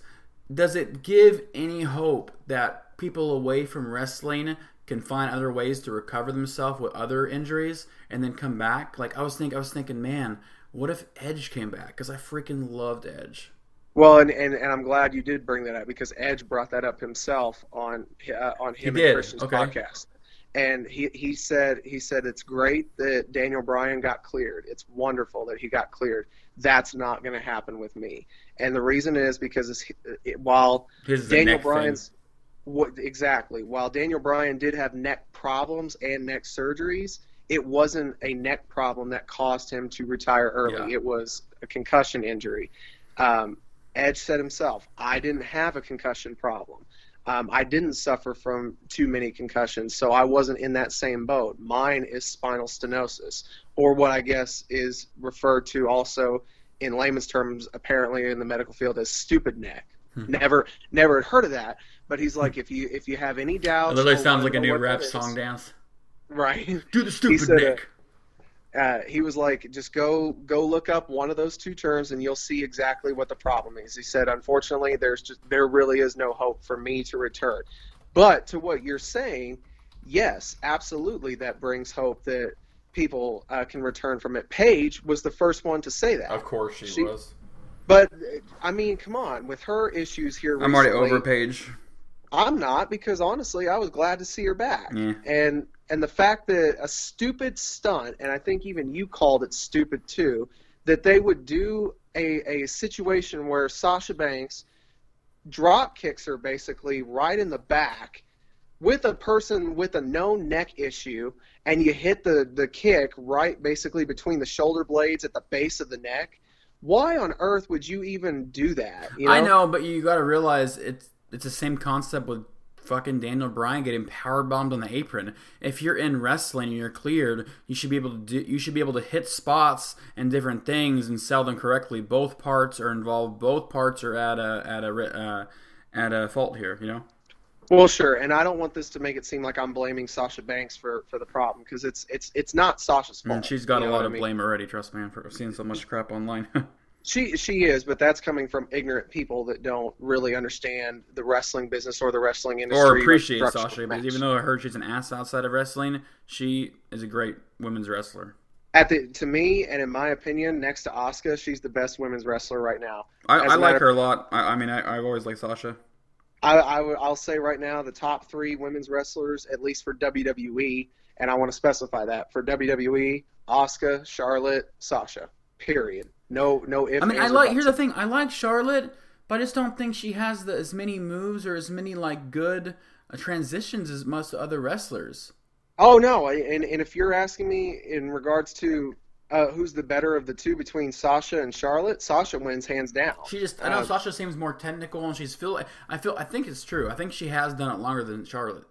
Does it give any hope that people away from wrestling can find other ways to recover themselves with other injuries and then come back? Like I was think I was thinking, man, what if Edge came back? Because I freaking loved Edge. Well, and, and, and I'm glad you did bring that up because Edge brought that up himself on uh, on him did, and Christian's okay. podcast, and he he said he said it's great that Daniel Bryan got cleared. It's wonderful that he got cleared. That's not going to happen with me, and the reason is because it, while the Daniel. Bryan's what exactly while Daniel Bryan did have neck problems and neck surgeries, it wasn't a neck problem that caused him to retire early. Yeah. It was a concussion injury. Um, Edge said himself, I didn't have a concussion problem. Um, I didn't suffer from too many concussions, so I wasn't in that same boat. Mine is spinal stenosis, or what I guess is referred to also in layman's terms, apparently in the medical field, as stupid neck. Hmm. Never, never had heard of that. But he's like, if you if you have any doubts, It literally sounds like a new rap song dance. right? Do the stupid said Nick. Uh, he was like, just go go look up one of those two terms and you'll see exactly what the problem is. He said, unfortunately, there's just there really is no hope for me to return. But to what you're saying, yes, absolutely, that brings hope that people uh, can return from it. Paige was the first one to say that. Of course she, She- was. But I mean, come on, with her issues here, I'm already over Paige. I'm not because honestly, I was glad to see her back. Yeah. And and the fact that a stupid stunt, and I think even you called it stupid too, that they would do a, a situation where Sasha Banks drop kicks her basically right in the back with a person with a known neck issue and you hit the, the kick right basically between the shoulder blades at the base of the neck. Why on earth would you even do that? You I know, but you got to realize it's it's the same concept with fucking Daniel Bryan getting power bombed on the apron. If you're in wrestling and you're cleared, you should be able to do, you should be able to hit spots and different things and sell them correctly. Both parts are involved. Both parts are at a at a uh, at a fault here. You know. Well, sure, and I don't want this to make it seem like I'm blaming Sasha Banks for, for the problem because it's it's it's not Sasha's fault. And she's got you a lot of I mean? blame already. Trust me, for seeing so much crap online. She she is, but that's coming from ignorant people that don't really understand the wrestling business or the wrestling industry or appreciate structure Sasha because even though I heard she's an ass outside of wrestling, she is a great women's wrestler. at the to me and in my opinion, next to Asuka, she's the best women's wrestler right now. I, I like her a lot. I, I mean, I, I've always liked Sasha. I, I would- I'll say right now the top three women's wrestlers, at least for WWE, and I want to specify that for WWE: Asuka, Charlotte, Sasha. Period. No no ifs. I mean, I like. Here's the thing: I like Charlotte, but I just don't think she has the, as many moves or as many like good uh, transitions as most other wrestlers. Oh no, and and if you're asking me in regards to uh, who's the better of the two between Sasha and Charlotte, Sasha wins hands down. She just. I know Uh, Sasha seems more technical, and she's feel. I feel. I think it's true. I think she has done it longer than Charlotte.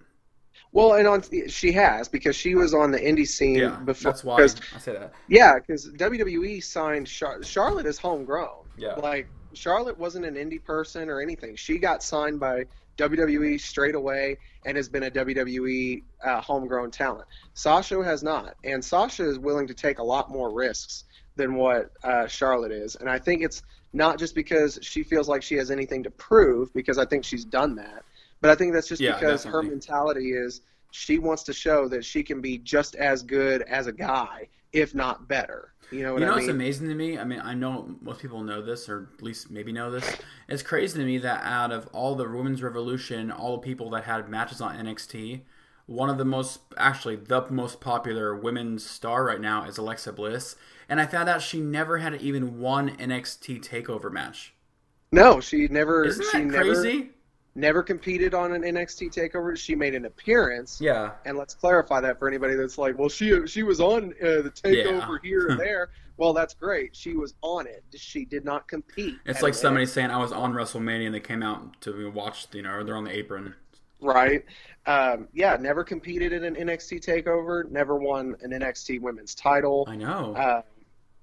Well, and on she has because she was on the indie scene Yeah, before. that's why I say that. Yeah, because WWE signed Char- Charlotte is homegrown. Yeah. Like Charlotte wasn't an indie person or anything. She got signed by WWE straight away and has been a WWE uh, homegrown talent. Sasha has not, and Sasha is willing to take a lot more risks than what uh, Charlotte is. And I think it's not just because she feels like she has anything to prove, because I think she's done that, but I think that's just Yeah, because her mentality is she wants to show that she can be just as good as a guy, if not better. You know what You know I what's mean? amazing to me? I mean, I know most people know this, or at least maybe know this. It's crazy to me that out of all the women's revolution, all the people that had matches on NXT, one of the most, actually, the most popular women's star right now is Alexa Bliss. And I found out she never had even one NXT takeover match. No, she never. Isn't she that crazy? Never competed on an NXT takeover. She made an appearance. Yeah. And let's clarify that for anybody that's like, well, she she was on uh, the takeover Yeah. here and there. Well, that's great. She was on it. She did not compete. It's like somebody saying I was on WrestleMania and they came out to watch, you know, they're on the apron. right? Um, yeah, never competed in an NXT takeover. Never won an NXT women's title. I know. Uh,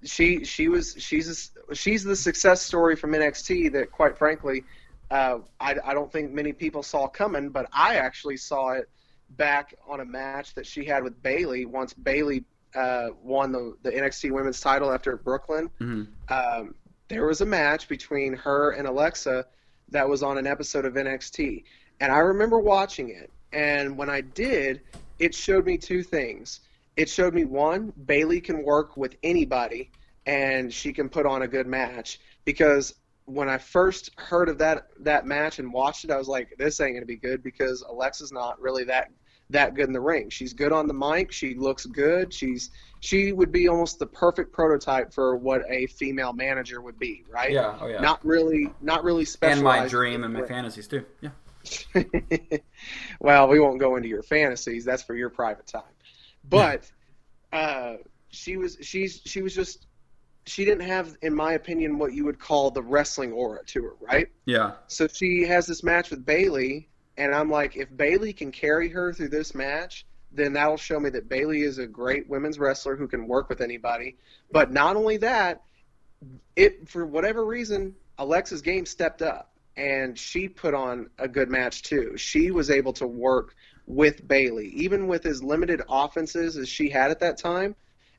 she she was she's a, she's the success story from NXT that quite frankly uh, I, I don't think many people saw coming, but I actually saw it back on a match that she had with Bayley once Bayley uh, won the, the NXT Women's title after Brooklyn. Mhm. Um, there was a match between her and Alexa that was on an episode of NXT, and I remember watching it. And when I did, it showed me two things. It showed me one, Bayley can work with anybody, and she can put on a good match. Because when I first heard of that that match and watched it, I was like, this ain't gonna be good because Alexa's not really that that good in the ring. She's good on the mic. She looks good. She's she would be almost the perfect prototype for what a female manager would be, right? yeah. Oh yeah. Not really, not really and my dream and my fantasies too. Yeah. well, we won't go into your fantasies. That's for your private time. But uh, she was she's she was just she didn't have, in my opinion, what you would call the wrestling aura to her, right? Yeah. So she has this match with Bayley, and I'm like, if Bayley can carry her through this match, then that'll show me that Bayley is a great women's wrestler who can work with anybody. But not only that, it for whatever reason, Alexa's game stepped up, and she put on a good match too. She was able to work with Bayley, even with as limited offenses as she had at that time,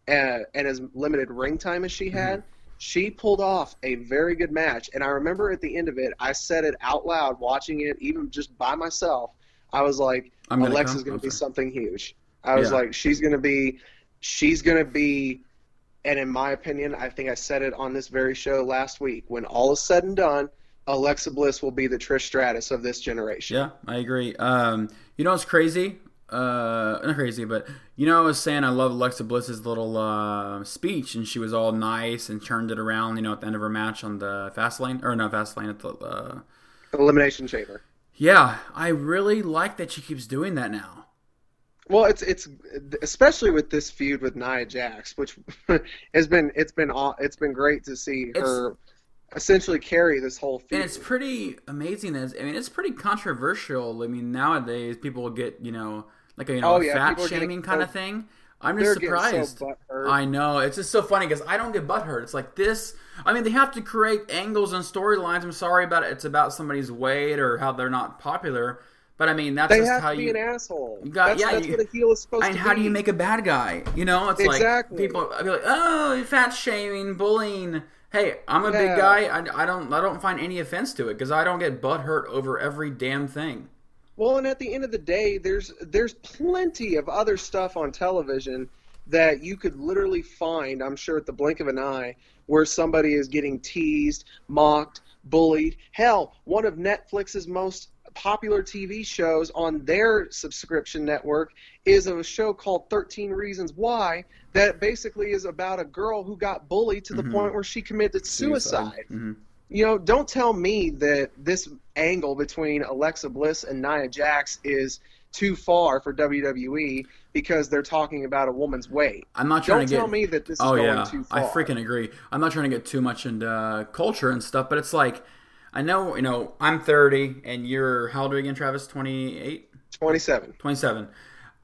uh, and as limited ring time as she had she pulled off a very good match. And I remember at the end of it, I said it out loud, watching it, even just by myself. I was like, I'm gonna Alexa's going to be something huge. I was Yeah. like, she's going to be, she's going to be, and in my opinion, I think I said it on this very show last week. When all is said and done, Alexa Bliss will be the Trish Stratus of this generation. Yeah, I agree. Um, you know what's crazy? Uh, not crazy, but you know I was saying I love Alexa Bliss's little uh, speech, and she was all nice and turned it around. You know, at the end of her match on the fast lane, or not fast lane at the. Uh, Elimination Chamber. yeah, I really like that she keeps doing that now. Well, it's it's especially with this feud with Nia Jax, which has been it's been aw- it's been great to see It's- her essentially carry this whole feud. And it's pretty amazing. As I mean, it's pretty controversial. I mean, nowadays people get you know like a you know Oh, yeah, fat people are getting shaming kind of thing. I'm just getting so surprised. I know it's just so funny because I don't get butthurt. It's like this. I mean, they have to create angles and storylines. I'm sorry about it. It's about somebody's weight or how they're not popular. But I mean, that's they just have how to be you. an asshole. You got- that's yeah, that's you- what a heel is supposed And to how be. do you make a bad guy? You know, it's Exactly. like people I'd be like, "Oh, fat shaming, bullying." Hey, I'm a big guy. I, I don't I don't find any offense to it because I don't get butt hurt over every damn thing. Well, and at the end of the day, there's there's plenty of other stuff on television that you could literally find, I'm sure at the blink of an eye, where somebody is getting teased, mocked, bullied. Hell, one of Netflix's most popular TV shows on their subscription network is a show called 13 Reasons Why that basically is about a girl who got bullied to the point where she committed suicide. Mhm. You know, don't tell me that this angle between Alexa Bliss and Nia Jax is too far for WWE because they're talking about a woman's weight. I'm not trying Don't to get. tell me that this is oh going yeah, too far. I freaking agree. I'm not trying to get too much into uh, culture and stuff, but it's like, I know you know I'm 30 and you're how old are you again, Travis? 28. 27. 27.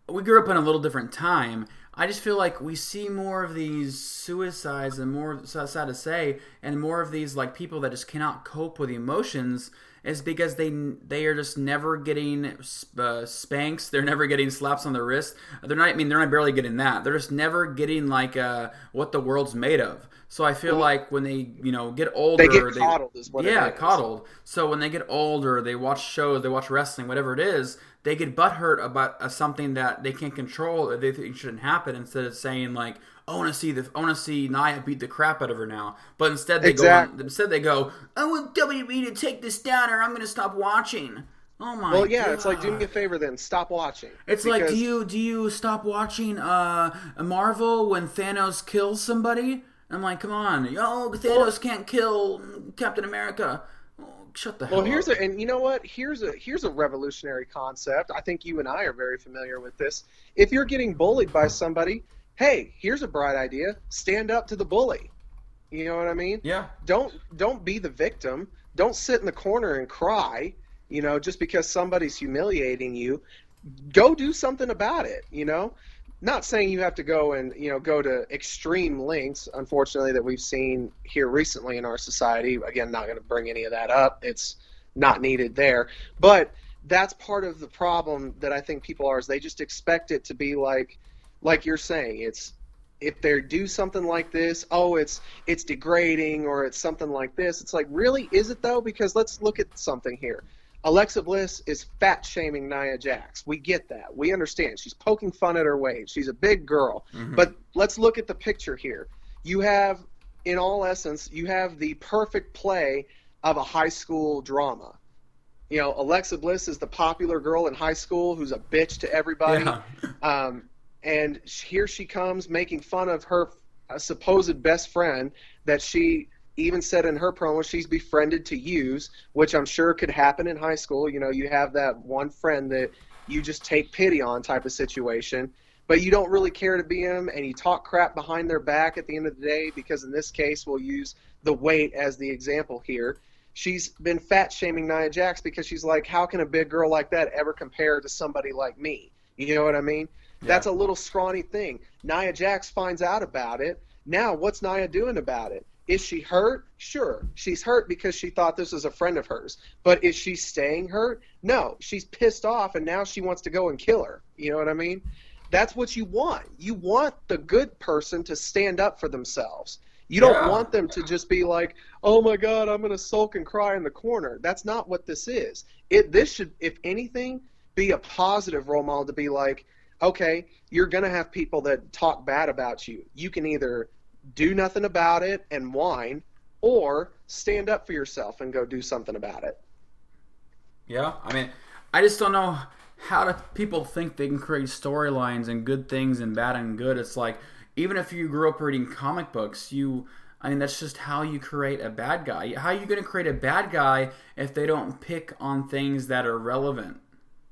We grew up in a little different time. I just feel like we see more of these suicides and more so sad to say, and more of these like people that just cannot cope with emotions is because they they are just never getting uh, spanks. They're never getting slaps on the wrist. They're not. I mean, they're not barely getting that. They're just never getting like uh, what the world's made of. So I feel like when they you know get older, They get coddled is what yeah, is. coddled. So when they get older, they watch shows, they watch wrestling, whatever it is, they get butthurt about uh, something that they can't control or they think shouldn't happen. Instead of saying like, "I want to see the, I want to see Nia beat the crap out of her now," but instead they go, on, instead they go, "I want WWE to take this down, or I'm going to stop watching." Oh my! God. Well, yeah, it's like do me a favor then, stop watching. It's like, do you do you stop watching uh Marvel when Thanos kills somebody? I'm like, come on, yo, Thanos can't kill Captain America. Oh, shut the hell Well, here's up. a and you know what? Here's a here's a revolutionary concept. I think you and I are very familiar with this. If you're getting bullied by somebody, hey, here's a bright idea. Stand up to the bully. You know what I mean? yeah. Don't don't be the victim. Don't sit in the corner and cry, you know, just because somebody's humiliating you. Go do something about it, you know? Not saying you have to go and, you know, go to extreme lengths, unfortunately, that we've seen here recently in our society. Again, not going to bring any of that up. It's not needed there. But that's part of the problem that I think people are is they just expect it to be like like you're saying, it's if they do something like this, oh, it's it's degrading or it's something like this. It's like, really, is it though? Because let's look at something here. Alexa Bliss is fat shaming Nia Jax. We get that. We understand. She's poking fun at her weight. She's a big girl. But let's look at the picture here. You have, in all essence, you have the perfect play of a high school drama. You know, Alexa Bliss is the popular girl in high school who's a bitch to everybody. Yeah. Um, and here she comes making fun of her uh, supposed best friend that she even said in her promo she's befriended to use, which I'm sure could happen in high school. You know, you have that one friend that you just take pity on type of situation, but you don't really care to be him, and you talk crap behind their back at the end of the day because in this case we'll use the weight as the example here. She's been fat shaming Nia Jax because she's like, how can a big girl like that ever compare to somebody like me? You know what I mean? That's a little scrawny thing. Nia Jax finds out about it. Now, what's Nia doing about it? Is she hurt? Sure. She's hurt because she thought this was a friend of hers. But is she staying hurt? No. She's pissed off and now she wants to go and kill her. You know what I mean? That's what you want. You want the good person to stand up for themselves. You don't Yeah. want them to just be like, "Oh my god, I'm going to sulk and cry in the corner." That's not what this is. It this should if anything be a positive role model to be like, "Okay, you're going to have people that talk bad about you. You can either do nothing about it and whine or stand up for yourself and go do something about it." Yeah, I mean, I just don't know how do people think they can create storylines and good things and bad and good. It's like even if you grew up reading comic books, you I mean that's just how you create a bad guy. How are you going to create a bad guy if they don't pick on things that are relevant?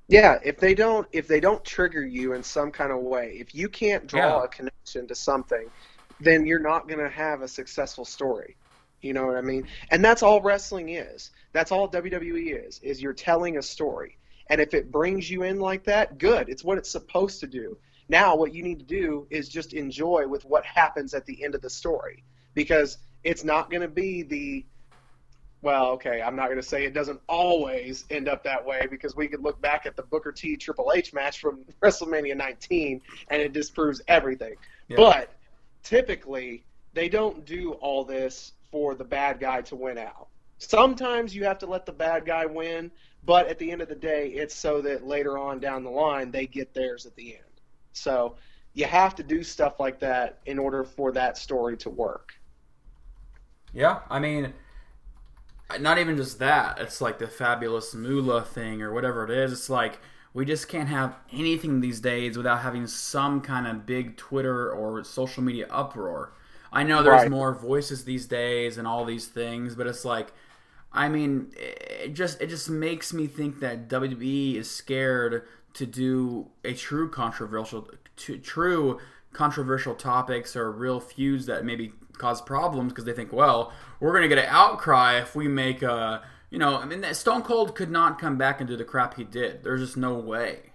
Yeah, if they don't if they don't trigger you in some kind of way, if you can't draw Yeah. a connection to something, then you're not going to have a successful story. You know what I mean? And that's all wrestling is. That's all WWE is. Is you're telling a story. And if it brings you in like that, good. It's what it's supposed to do. Now what you need to do is just enjoy with what happens at the end of the story because it's not going to be the well, okay, I'm not going to say it doesn't always end up that way because we could look back at the Booker T Triple H match from WrestleMania 19 and it disproves everything. Yeah. But typically, they don't do all this for the bad guy to win out. Sometimes you have to let the bad guy win, but at the end of the day, it's so that later on down the line they get theirs at the end. So you have to do stuff like that in order for that story to work. Yeah, I mean, not even just that. It's like the fabulous Moolah thing or whatever it is. It's like we just can't have anything these days without having some kind of big Twitter or social media uproar. I know there's Right. more voices these days and all these things, but it's like, I mean, it just it just makes me think that WWE is scared to do a true controversial, to, true controversial topics or real feuds that maybe cause problems because they think, well, we're gonna get an outcry if we make a, you know, I mean, Stone Cold could not come back and do the crap he did. There's just no way.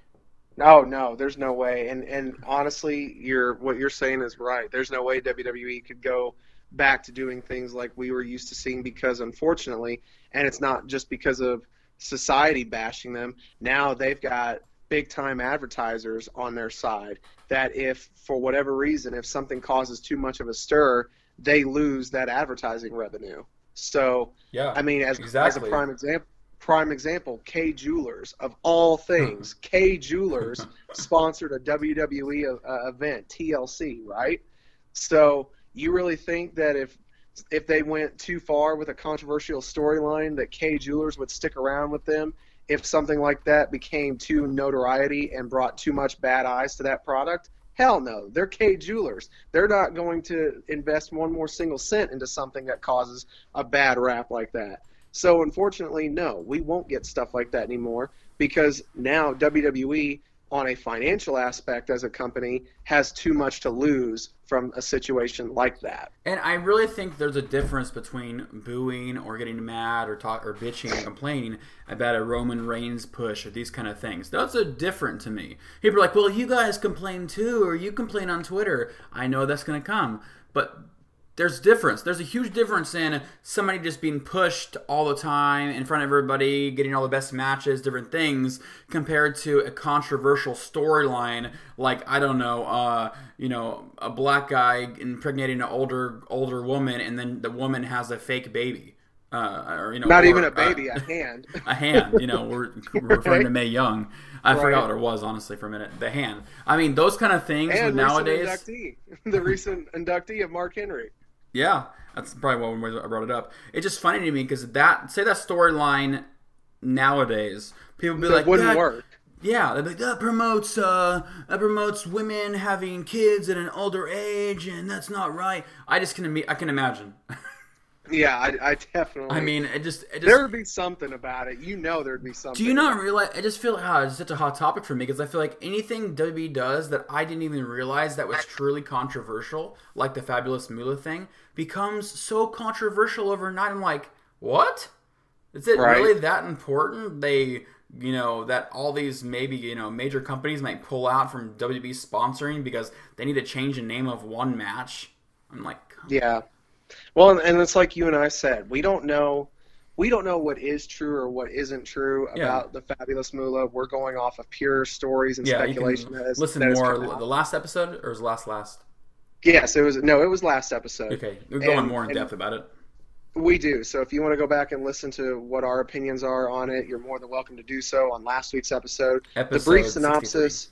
No, no, there's no way. And and honestly, you're what you're saying is right. There's no way WWE could go back to doing things like we were used to seeing because unfortunately, and it's not just because of society bashing them. Now they've got big time advertisers on their side that if for whatever reason if something causes too much of a stir, they lose that advertising revenue. So, Yeah, I mean as exactly. as a prime example prime example, Kay Jewelers of all things, Kay Jewelers sponsored a WWE uh, event, TLC, right? So you really think that if if they went too far with a controversial storyline, that Kay Jewelers would stick around with them if something like that became too notoriety and brought too much bad eyes to that product? Hell no. They're Kay Jewelers. They're not going to invest one more single cent into something that causes a bad rap like that. So unfortunately, no, we won't get stuff like that anymore because now WWE, on a financial aspect as a company, has too much to lose from a situation like that. And I really think there's a difference between booing or getting mad or talk or bitching and complaining about a Roman Reigns push or these kind of things. Those are different to me. People are like, "Well, you guys complain too, or you complain on Twitter." I know that's going to come, but there's difference. There's a huge difference in somebody just being pushed all the time in front of everybody, getting all the best matches, different things, compared to a controversial storyline like I don't know, uh, you know, a black guy impregnating an older older woman, and then the woman has a fake baby, uh, or you know, Not or, even a uh, baby, a hand. a hand. You know, we're, we're referring to Mae Young. I Right. forgot what it was honestly for a minute. The hand. I mean, those kind of things and nowadays. inductee, the recent inductee of Mark Henry. Yeah, that's probably why I brought it up. It's just funny to me because that say that storyline nowadays, people be That like, wouldn't "That- work. Yeah, they'd be like, that promotes uh, that promotes women having kids at an older age, and that's not right. I just can I can imagine. Yeah, I, I definitely. I mean, it just it just there would be something about it. You know, there'd be something. Do you not realize? I just feel like oh, it's such a hot topic for me because I feel like anything WWE does that I didn't even realize that was truly controversial, like the Fabulous Moolah thing, becomes so controversial overnight. I'm like, what? Is it Right. really that important? They, you know, that all these maybe you know major companies might pull out from WWE sponsoring because they need to change the name of one match. I'm like, Yeah. Well, and- it's like you and I said, we don't know. We don't know what is true or what isn't true Yeah. about the fabulous Moolah. We're going off of pure stories and yeah, you speculation. can that listen more. The last episode or was last last? Yes, it was. No, it was last episode. Okay, we're going And- more in depth about it. We do. So if you want to go back and listen to what our opinions are on it, you're more than welcome to do so on last week's episode. Episode the brief 63. synopsis.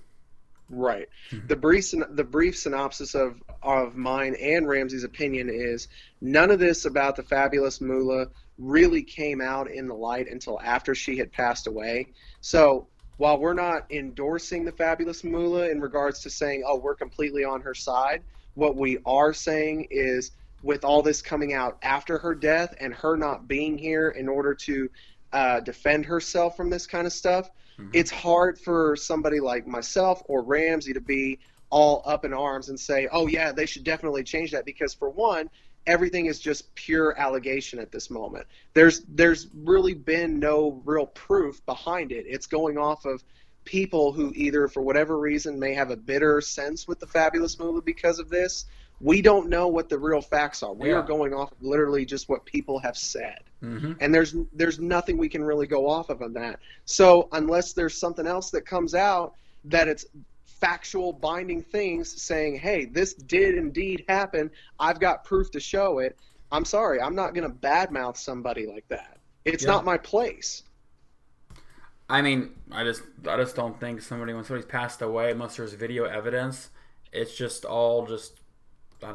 Right. Mm-hmm. The brief the brief synopsis of of mine and Ramsey's opinion is none of this about the fabulous Moolah really came out in the light until after she had passed away. So while we're not endorsing the fabulous Moolah in regards to saying, oh, we're completely on her side, what we are saying is with all this coming out after her death and her not being here in order to uh, defend herself from this kind of stuff, it's hard for somebody like myself or Ramsey to be all up in arms and say, oh, yeah, they should definitely change that. Because, for one, everything is just pure allegation at this moment. There's there's really been no real proof behind it. It's going off of people who either for whatever reason may have a bitter sense with the fabulous Moolah because of this. We don't know what the real facts are. We Yeah. are going off of literally just what people have said. Mm-hmm. And there's there's nothing we can really go off of on that. So unless there's something else that comes out that it's factual binding things saying, "Hey, this did indeed happen. I've got proof to show it." I'm sorry, I'm not going to badmouth somebody like that. It's Yeah. not my place. I mean, I just I just don't think somebody when somebody's passed away unless there's video evidence, it's just all just I don't know.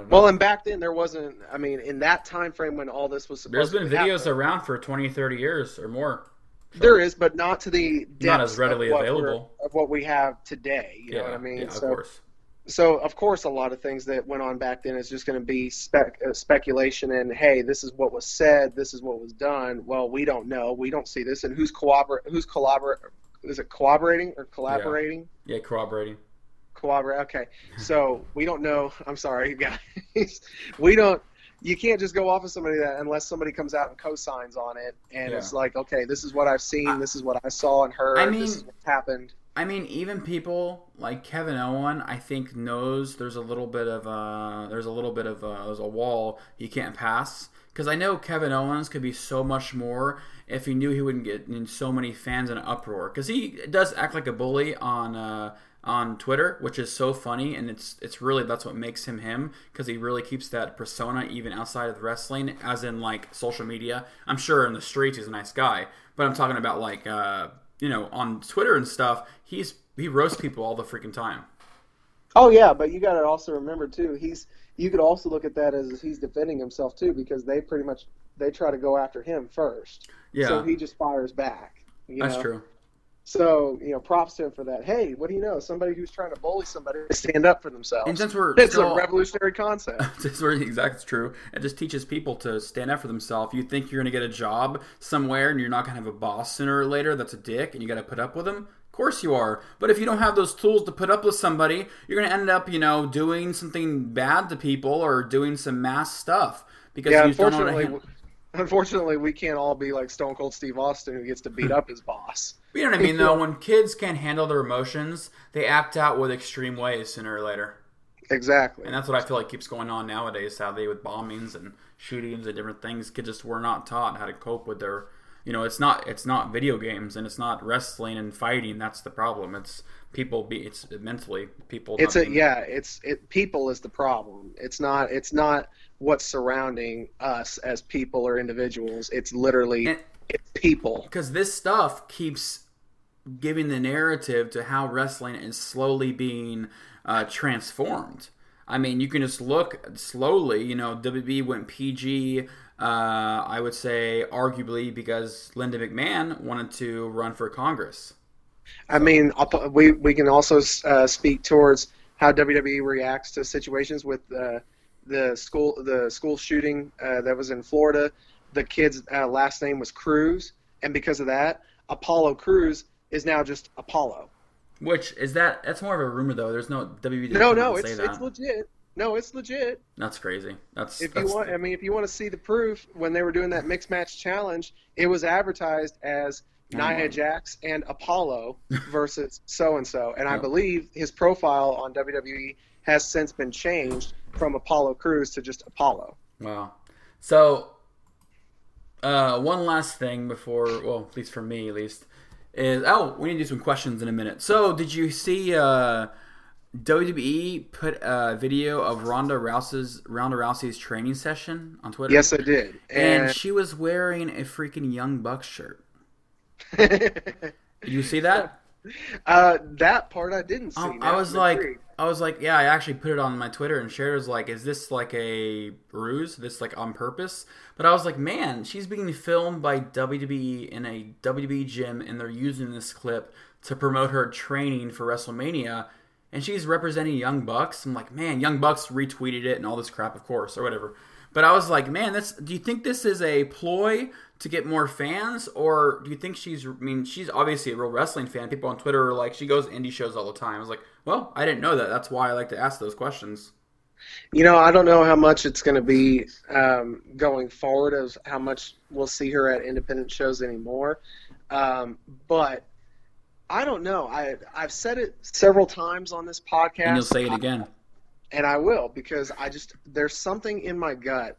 Well, and back then there wasn't. I mean, in that time frame when all this was supposed. There's been videos happen, around for 20, 30 years or more. there is, but not to the Not as readily of available. of what we have today. You yeah, know what I mean? yeah, of so, course. so of course, a lot of things that went on back then is just going to be spec, uh, speculation and hey, this is what was said, this is what was done. Well, we don't know, we don't see this, and who's collabor- who's collabor- is it collaborating or collaborating? Yeah, corroborating. Collaborate. Okay, so we don't know. I'm sorry, guys. we don't. You can't just go off of somebody that unless somebody comes out and co-signs on it, and Yeah. it's like, okay, this is what I've seen, I- this is what I saw and heard, I mean- this is what happened. I mean, even people like Kevin Owen, I think knows there's a little bit of a there's a little bit of a, there's a wall you can't pass because I know Kevin Owens could be so much more if he knew he wouldn't get in so many fans in an uproar because he does act like a bully on uh, on Twitter, which is so funny and it's it's really that's what makes him him because he really keeps that persona even outside of wrestling, as in like social media. I'm sure in the streets he's a nice guy, but I'm talking about like. Uh, you know, on Twitter and stuff, he's he roasts people all the freaking time. Oh yeah, but you got to also remember too. He's you could also look at that as he's defending himself too, because they pretty much they try to go after him first. Yeah, So he just fires back. You that's know? true. So you know, props to him for that. Hey, what do you know? Somebody who's trying to bully somebody to stand up for themselves. And since we're it's still, a revolutionary concept. That's very exactly true. It just teaches people to stand up for themselves. You think you're going to get a job somewhere and you're not going to have a boss sooner or later that's a dick and you got to put up with him? Of course you are. But if you don't have those tools to put up with somebody, you're going to end up, you know, doing something bad to people or doing some mass stuff because yeah, you just don't know how to unfortunately, unfortunately, we can't all be like Stone Cold Steve Austin who gets to beat up his boss. You know what I mean, though? When kids can't handle their emotions, they act out with extreme ways sooner or later. Exactly. And that's what I feel like keeps going on nowadays, sadly, with bombings and shootings and different things. Kids just were not taught how to cope with their, you know, it's not it's not video games and it's not wrestling and fighting. That's the problem. It's people be it's mentally people. it's a yeah it's it people is the problem it's not it's not what's surrounding us as people or individuals it's literally And- people because this stuff keeps giving the narrative to how wrestling is slowly being uh, transformed. I mean, you can just look slowly. You know, WB went PG. Uh, I would say arguably because Linda McMahon wanted to run for Congress. i mean we we can also uh, speak towards how WWE reacts to situations with uh, the school the school shooting uh, that was in Florida the kid's uh, last name was Cruz and because of that Apollo Crews is now just Apollo Which is that? That's more of a rumor, though. There's no didn't no no it's it's legit no it's legit That's crazy. That's if that's, you want, I mean, if you want to see the proof, when they were doing that mixed match challenge, it was advertised as Nia Mhm. Jax and Apollo versus so and so, and I believe his profile on WWE has since been changed from Apollo Crews to just Apollo. Wow. So, uh, one last thing before, well, at least for me, at least, is oh, we need to do some questions in a minute. So, did you see uh, WWE put a video of Ronda Rousey's Ronda Rousey's training session on Twitter? Yes, I did, And and, she was wearing a freaking Young Bucks shirt. Did you see that? uh, that part I didn't see. Um, I was like. I was like, yeah, I actually put it on my Twitter and. I was like, is this like a ruse? This like on purpose? But I was like, man, she's being filmed by WWE in a WWE gym, and they're using this clip to promote her training for WrestleMania, and she's representing Young Bucks. I'm like, man, Young Bucks retweeted it and all this crap, of course, or whatever. But I was like, man, this. Do you think this is a ploy to get more fans, or do you think she's? I mean, she's obviously a real wrestling fan. People on Twitter are like, she goes indie shows all the time. I was like, well, I didn't know that. That's why I like to ask those questions. You know, I don't know how much it's going to be um, going forward of how much we'll see her at independent shows anymore. Um, but I don't know. I I've said it several times on this podcast, And you'll say it again. And I will because I just there's something in my gut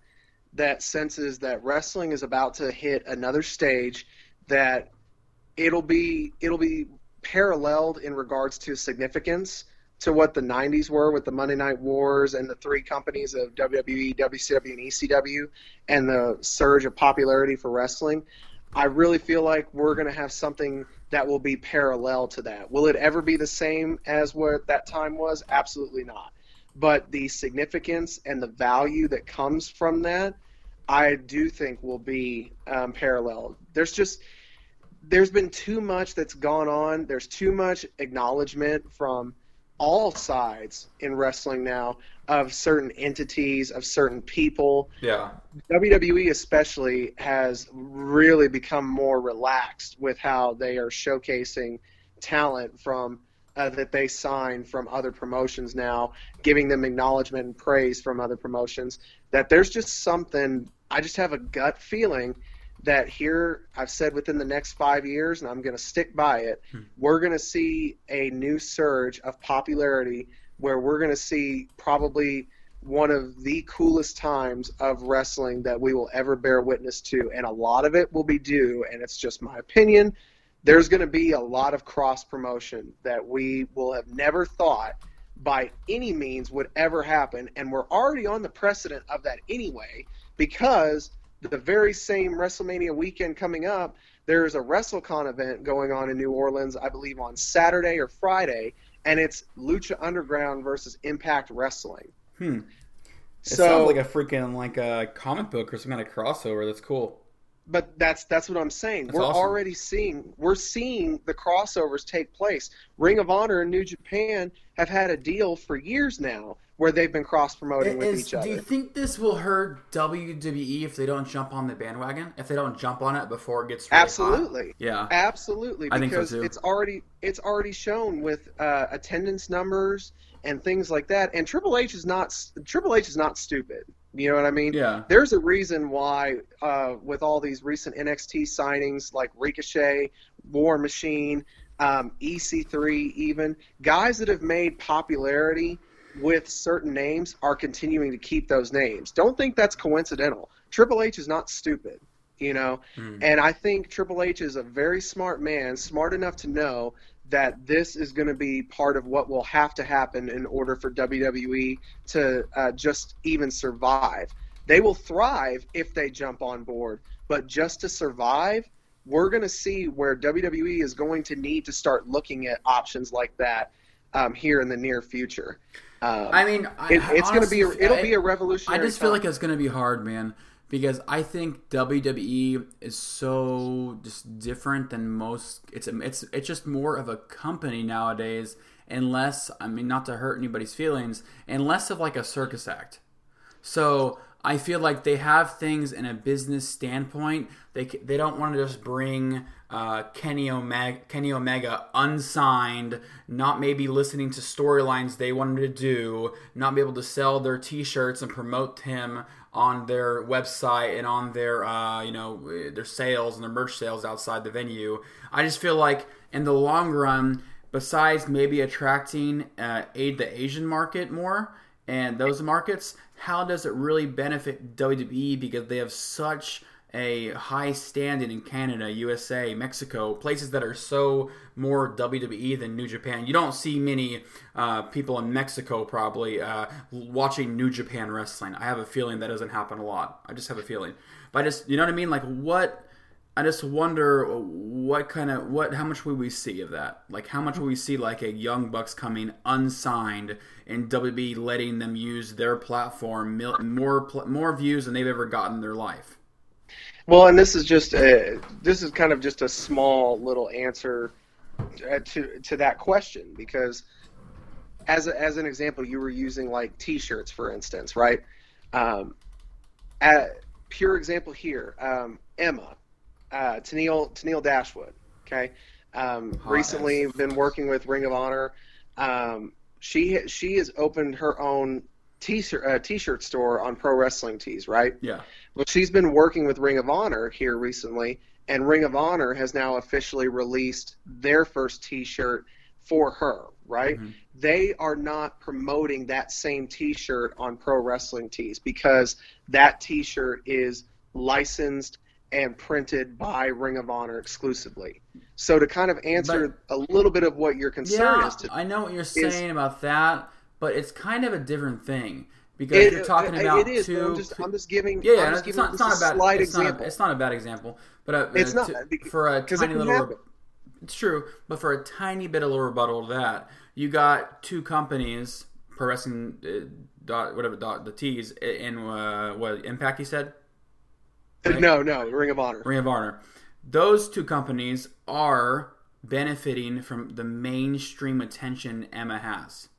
that senses that wrestling is about to hit another stage that it'll be it'll be paralleled in regards to significance to what the 90s were with the Monday Night Wars and the three companies of WWE, WCW, and ECW and the surge of popularity for wrestling. I really feel like we're going to have something that will be parallel to that. Will it ever be the same as what that time was? Absolutely not. But the significance and the value that comes from that, I do think will be um, parallel. There's just there's been too much that's gone on. There's too much acknowledgement from all sides in wrestling now of certain entities, of certain people. Yeah. WWE especially has really become more relaxed with how they are showcasing talent from uh, that they sign from other promotions now, giving them acknowledgement and praise from other promotions. That there's just something. I just have a gut feeling that here I've said within the next five years, and I'm going to stick by it. We're going to see a new surge of popularity where we're going to see probably one of the coolest times of wrestling that we will ever bear witness to, and a lot of it will be due, and it's just my opinion. There's going to be a lot of cross promotion that we will have never thought by any means would ever happen, and we're already on the precedent of that anyway because the very same WrestleMania weekend coming up, there's a WrestleCon event going on in New Orleans, I believe on Saturday or Friday, and it's Lucha Underground versus Impact Wrestling. Hmm. It So, sounds like a freaking like a comic book or some kind of crossover. That's cool. But that's that's what I'm saying. That's we're awesome. already seeing we're seeing the crossovers take place. Ring of Honor and New Japan have had a deal for years now where they've been cross promoting with Is- each other. do you think this will hurt WWE if they don't jump on the bandwagon? If they don't jump on it before it gets really hot? Absolutely. Yeah. Absolutely, I think so, because too. it's already it's already shown with uh, attendance numbers and things like that. And Triple H is not Triple H is not stupid. You know what I mean? Yeah. There's a reason why, uh, with all these recent NXT signings like Ricochet, War Machine, um, EC3, even guys that have made popularity with certain names are continuing to keep those names. Don't think that's coincidental. Triple H is not stupid, you know. And I think Triple H is a very smart man, smart enough to know that this is going to be part of what will have to happen in order for WWE to uh, just even survive. They will thrive if they jump on board, but just to survive, we're going to see where WWE is going to need to start looking at options like that um, here in the near future. Um, I mean, I, it, it's going to be a, it'll I- be a revolutionary. I just feel time. like it's gonna be hard, man, because I think WWE is so just different than most. It's it's it's just more of a company nowadays, and less. I mean, not to hurt anybody's feelings, and less of like a circus act. So I feel like they have things in a business standpoint. They they don't want to just bring uh, Kenny Omega, Kenny Omega unsigned, not maybe listening to storylines they wanted to do, not be able to sell their T-shirts and promote him on their website and on their uh, you know their sales and their merch sales outside the venue. I just feel like in the long run, besides maybe attracting uh, aid the Asian market more and those markets, how does it really benefit WWE because they have such a high standing in Canada, USA, Mexico, places that are so more WWE than New Japan. You don't see many uh, people in Mexico probably uh, watching New Japan wrestling. I have a feeling that doesn't happen a lot. I just have a feeling. But I just, you know what I mean? Like what? I just wonder what kind of what how much will we see of that? Like how much will we see like a Young Bucks coming unsigned and WB letting them use their platform more more views than they've ever gotten in their life? Well, and this is just a, this is kind of just a small little answer uh, to to that question because as a, as an example, you were using like T-shirts, for instance, right? Um, pure example here, um, Emma, uh, Tennille Tennille Dashwood. Okay, um, Hot recently been working with Ring of Honor. Um, she she has opened her own t-shirt uh, t-shirt store on Pro Wrestling Tees, right? Yeah. Well, she's been working with Ring of Honor here recently, and Ring of Honor has now officially released their first T-shirt for her. Right? They are not promoting that same T-shirt on Pro Wrestling Tees because that T-shirt is licensed and printed by Ring of Honor exclusively. So to kind of answer a little bit of what your concern Yeah, is, to, I know what you're saying about that, but it's kind of a different thing because It- you're talking it- about it is. two. I'm just, I'm just giving. yeah, yeah, just it's not, it's not a bad. it's, not example. a, it's not a bad example, but uh, It's uh, not, to- for a tiny little. happen. It's true, but for a tiny bit of little rebuttal to that, you got two companies, pro wrestling uh, dot whatever dot the T's in uh, what Impact he said. right? No, no, Ring of Honor. Ring of Honor. Those two companies are benefiting from the mainstream attention Emma has.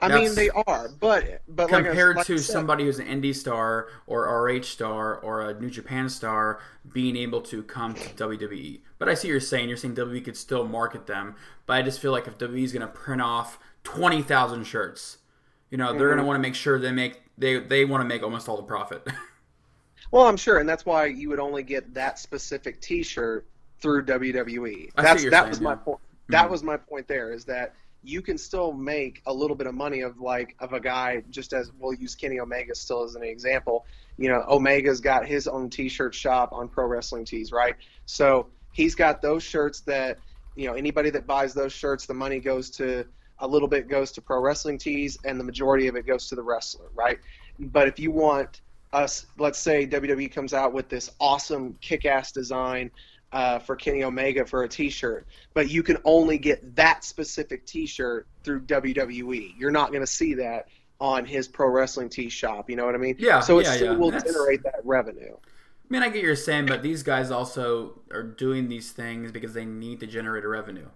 I That's- mean, they are, but but like I- compared like to said, somebody who's an indie star or RH star or a New Japan star being able to come to WWE. But I see you're saying. You're saying WWE could still market them, but I just feel like if WWE is going to print off twenty thousand shirts, you know, they're Mm-hmm. going to want to make sure they make they they want to make almost all the profit. Well, I'm sure, and that's why you would only get that specific T-shirt through WWE. I That's that saying, was my yeah. Mm-hmm. point. That was my point. There is that you can still make a little bit of money of like of a guy just as we'll use Kenny Omega still as an example. You know, Omega's got his own T-shirt shop on Pro Wrestling Tees, right? So he's got those shirts that you know anybody that buys those shirts, the money goes to a little bit goes to Pro Wrestling Tees, and the majority of it goes to the wrestler, right? But if you want us, let's say WWE comes out with this awesome kick-ass design uh, for Kenny Omega for a T-shirt, but you can only get that specific T-shirt through WWE. You're not going to see that on his pro wrestling tee shop. You know what I mean? Yeah, So it yeah, still yeah. will That's- generate that revenue. I mean, I get you're saying, but these guys also are doing these things because they need to generate a revenue.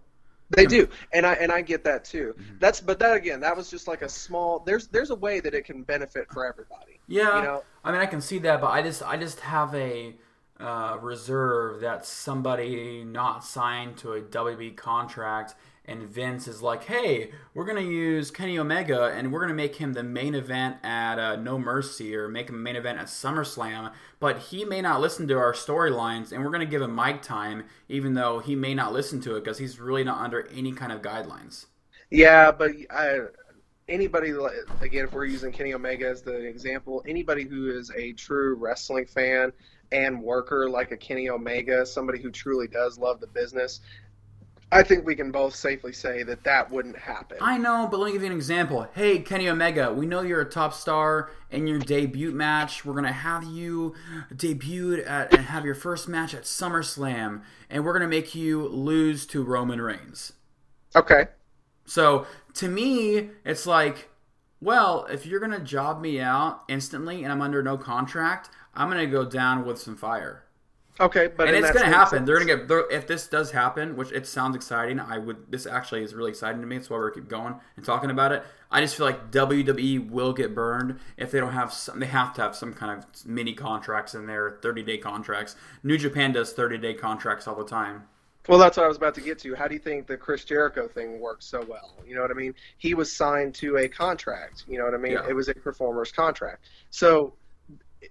They do, and I and I get that too. Mm-hmm. That's but that again, that was just like a small. There's there's a way that it can benefit for everybody. Yeah, You know? I mean, I can see that, but I just, I just have a uh, reserve that somebody not signed to a WB contract, and Vince is like, "Hey, we're gonna use Kenny Omega, and we're gonna make him the main event at uh, No Mercy, or make him main event at SummerSlam." But he may not listen to our storylines, and we're gonna give him mic time, even though he may not listen to it because he's really not under any kind of guidelines. Yeah, but I, anybody again, if we're using Kenny Omega as the example, anybody who is a true wrestling fan and worker like a Kenny Omega, somebody who truly does love the business, I think we can both safely say that that wouldn't happen. I know, but let me give you an example. Hey, Kenny Omega, we know you're a top star in your debut match. We're gonna have you debut at and have your first match at SummerSlam, and we're gonna make you lose to Roman Reigns. Okay. So to me, it's like, well, if you're gonna job me out instantly and I'm under no contract, I'm gonna go down with some fire. Okay, but and it's going to happen. They're going to get if this does happen, which it sounds exciting. I would. This actually is really exciting to me. That's why we're keep going and talking about it. I just feel like WWE will get burned if they don't have some. They have to have some kind of mini contracts in there, thirty day contracts. New Japan does thirty day contracts all the time. Well, that's what I was about to get to. How do you think the Chris Jericho thing worked so well? You know what I mean? He was signed to a contract. You know what I mean? Yeah. It was a performer's contract. So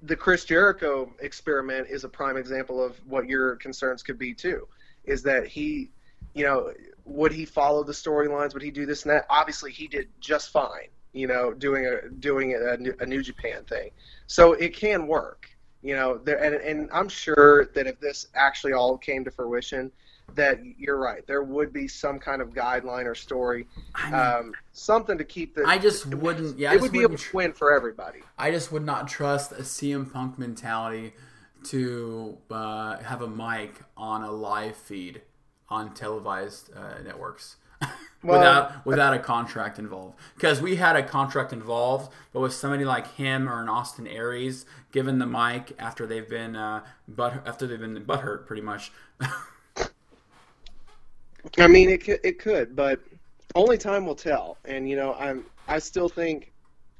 the Chris Jericho experiment is a prime example of what your concerns could be too. Is that he, you know, would he follow the storylines? Would he do this and that? Obviously, he did just fine. You know, doing a doing a, New- a New Japan thing. So it can work. You know, there, and and I'm sure that if this actually all came to fruition, that you're right. There would be some kind of guideline or story, um, something to keep the. I just wouldn't. Yeah, I it would be a win for everybody. I just would not trust a CM Punk mentality to uh, have a mic on a live feed on televised uh, networks Well- without without a contract involved. Because we had a contract involved, but with somebody like him or an Austin Aries given the mic after they've been uh, butt after they've been butthurt pretty much. I mean, it could, it could, but only time will tell. And you know, I'm I still think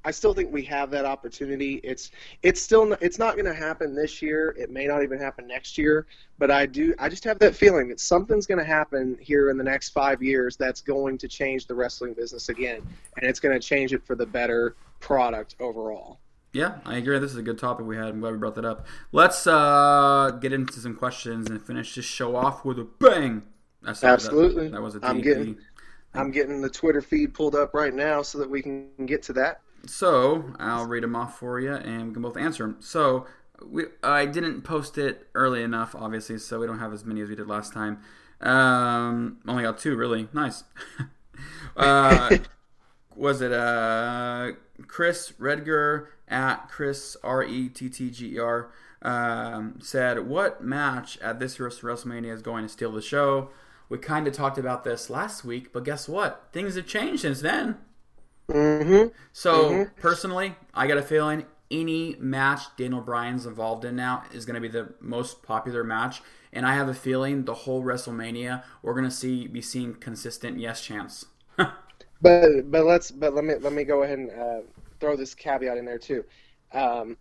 I still think we have that opportunity. It's it's still not, it's not going to happen this year. It may not even happen next year. But I do I just have that feeling that something's going to happen here in the next five years that's going to change the wrestling business again, and it's going to change it for the better product overall. Yeah, I agree. This is a good topic we had. I'm glad we brought that up. Let's uh, get into some questions and finish this show off with a bang. Absolutely. That, that was a I'm getting- I'm getting the Twitter feed pulled up right now so that we can get to that. So I'll read them off for you, and we can both answer them. So we, I didn't post it early enough, obviously, so we don't have as many as we did last time. Um, only got two, really nice. uh, was it uh, Chris Rettger at Chris R E T T G E R um, said, "What match at this year's WrestleMania is going to steal the show?" We kind of talked about this last week, but guess what? Things have changed since then. Mm-hmm. So personally, I got a feeling any match Daniel Bryan's involved in now is going to be the most popular match, and I have a feeling the whole WrestleMania we're going to see be seeing consistent yes chance. But but let's but let me let me go ahead and uh, throw this caveat in there too. Um,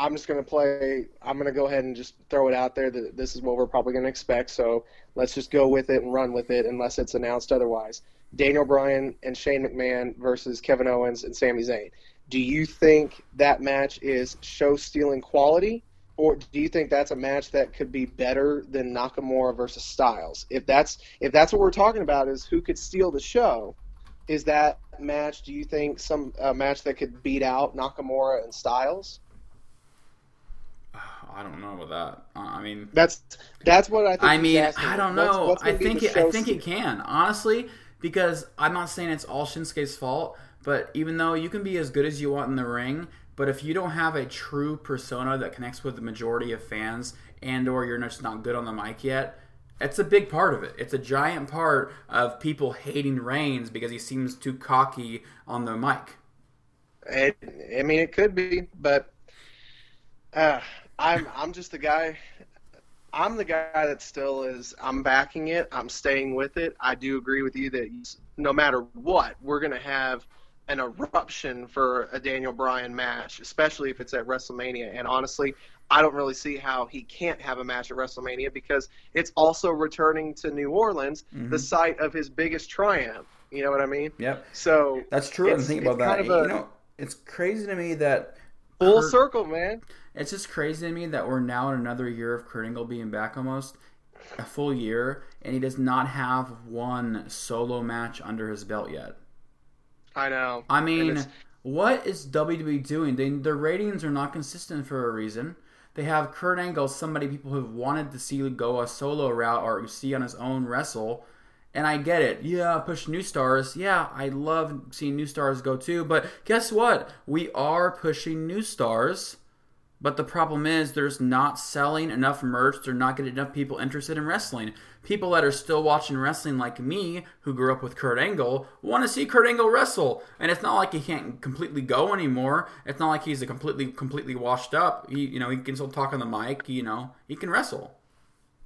I'm just gonna play. I'm gonna go ahead and just throw it out there that this is what we're probably gonna expect. So let's just go with it and run with it unless it's announced otherwise. Daniel Bryan and Shane McMahon versus Kevin Owens and Sami Zayn. Do you think that match is show stealing quality, or do you think that's a match that could be better than Nakamura versus Styles? If that's if that's what we're talking about, is who could steal the show? Is that match? Do you think some uh, match that could beat out Nakamura and Styles? I don't know about that. I mean, That's that's what I think. I mean. I don't know. what's I think it, I think it can honestly because I'm not saying it's all Shinsuke's fault, but even though you can be as good as you want in the ring, but if you don't have a true persona that connects with the majority of fans, and or you're just not good on the mic yet, it's a big part of it. It's a giant part of people hating Reigns because he seems too cocky on the mic. It, I mean, it could be, but uh, I'm I'm just the guy. I'm the guy that still is. I'm backing it. I'm staying with it. I do agree with you that no matter what, we're gonna have an eruption for a Daniel Bryan match, especially if it's at WrestleMania. And honestly, I don't really see how he can't have a match at WrestleMania because it's also returning to New Orleans, the mm-hmm. site of his biggest triumph. You know what I mean? Yep. So That's true. And It's- think it's about that. a- you know, it's crazy to me that full Kurt- circle, man. It's just crazy to me that we're now in another year of Kurt Angle being back almost a full year, and he does not have one solo match under his belt yet. I know. I mean, what is WWE doing? They, their ratings are not consistent for a reason. They have Kurt Angle, somebody people have wanted to see go a solo route or see on his own wrestle. And I get it. Yeah, push new stars. Yeah, I love seeing new stars go too. But guess what? We are pushing new stars. But the problem is there's not selling enough merch. They're not getting enough people interested in wrestling. People that are still watching wrestling like me, who grew up with Kurt Angle, want to see Kurt Angle wrestle. And it's not like he can't completely go anymore. It's not like he's a completely completely washed up. He you know, he can still talk on the mic, you know, he can wrestle.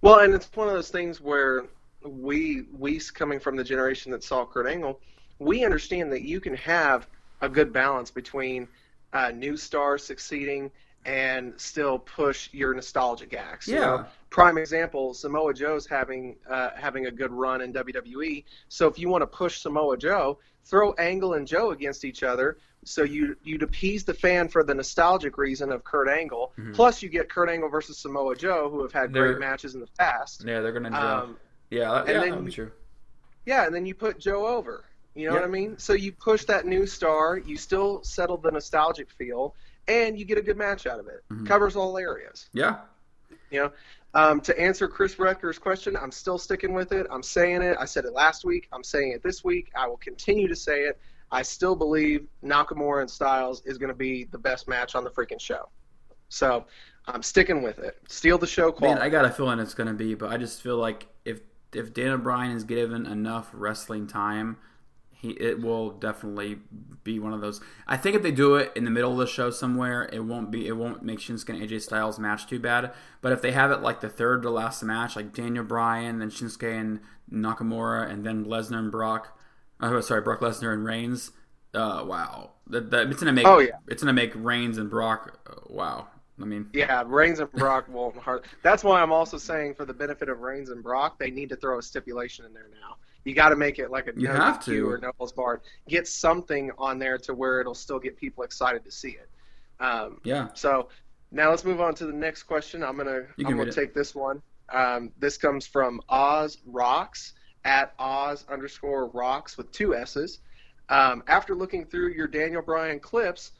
well, and it's one of those things where we we coming from the generation that saw Kurt Angle, we understand that you can have a good balance between uh, new stars succeeding and still push your nostalgic acts. you Yeah. know? Prime example: Samoa Joe's having uh, having a good run in WWE. So if you want to push Samoa Joe, throw Angle and Joe against each other. So you you'd appease the fan for the nostalgic reason of Kurt Angle. Plus, you get Kurt Angle versus Samoa Joe, who have had They're- great matches in the past. Yeah, they're gonna. Um, yeah, that, and yeah, then you- true. yeah, and then you put Joe over. You know Yep. what I mean? So you push that new star, you still settle the nostalgic feel, and you get a good match out of it. Mm-hmm. Covers all areas. Yeah. You know, um, to answer Chris Rettger's question, I'm still sticking with it. I'm saying it. I said it last week. I'm saying it this week. I will continue to say it. I still believe Nakamura and Styles is going to be the best match on the freaking show. So I'm sticking with it. Steal the show Man. I got a feeling it's gonna be, but I just feel like if if Daniel Bryan is given enough wrestling time, he it will definitely be one of those. I think if they do it in the middle of the show somewhere, it won't be it won't make Shinsuke and AJ Styles match too bad. But if they have it like the third to last match, like Daniel Bryan, then Shinsuke and Nakamura, and then Lesnar and Brock, oh sorry, Brock Lesnar and Reigns. Uh, wow, that, that it's gonna make Oh, yeah. it's gonna make Reigns and Brock. Uh, wow, I mean, Yeah, Reigns and Brock hard. That's why I'm also saying, for the benefit of Reigns and Brock, they need to throw a stipulation in there now. You got to make it like a You no have to. or no holds barred. Get something on there to where it'll still get people excited to see it. Um, Yeah. so now let's move on to the next question. I'm gonna I'm gonna read it. take this one. Um, this comes from Oz Rocks at Oz underscore Rocks with two S's. Um, after looking through your Daniel Bryan clips,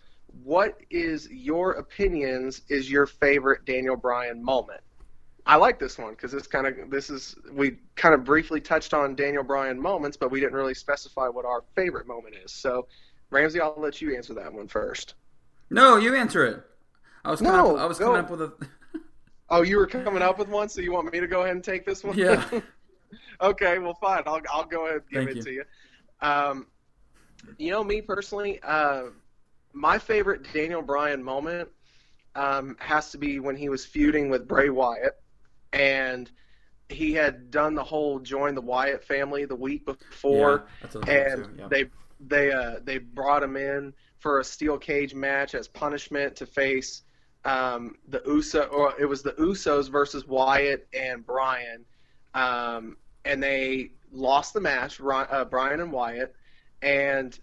what is your opinions is your favorite Daniel Bryan moment? I like this one because it's kind of this is we kind of briefly touched on Daniel Bryan moments, but we didn't really specify what our favorite moment is. So, Ramsey, I'll let you answer that one first. No, you answer it. I was coming No, up, I was go. coming up with a Oh, you were coming up with one, so you want me to go ahead and take this one? Yeah. okay, well, fine. I'll I'll go ahead and give Thank it you. to you. Um, you know, me personally, uh, my favorite Daniel Bryan moment um, has to be when he was feuding with Bray Wyatt, and he had done the whole join the Wyatt family the week before Yeah, that's what I was and yeah. they they uh, they brought him in for a steel cage match as punishment to face um, the Uso or it was the Usos versus Wyatt and Bryan, um, and they lost the match, uh, Bryan and Wyatt, and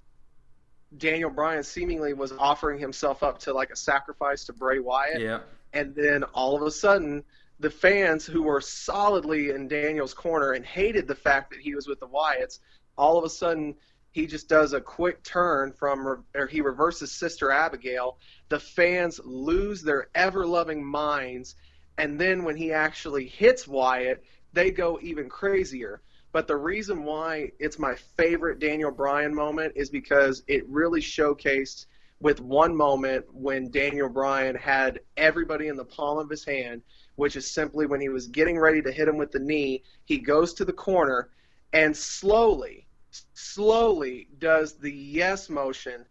Daniel Bryan seemingly was offering himself up to like a sacrifice to Bray Wyatt, yeah. and then all of a sudden the fans who were solidly in Daniel's corner and hated the fact that he was with the Wyatts, all of a sudden he just does a quick turn from or he reverses Sister Abigail. The fans lose their ever loving minds, and then when he actually hits Wyatt, they go even crazier. But the reason why it's my favorite Daniel Bryan moment is because it really showcased with one moment when Daniel Bryan had everybody in the palm of his hand, which is simply when he was getting ready to hit him with the knee, he goes to the corner and slowly, slowly does the yes motion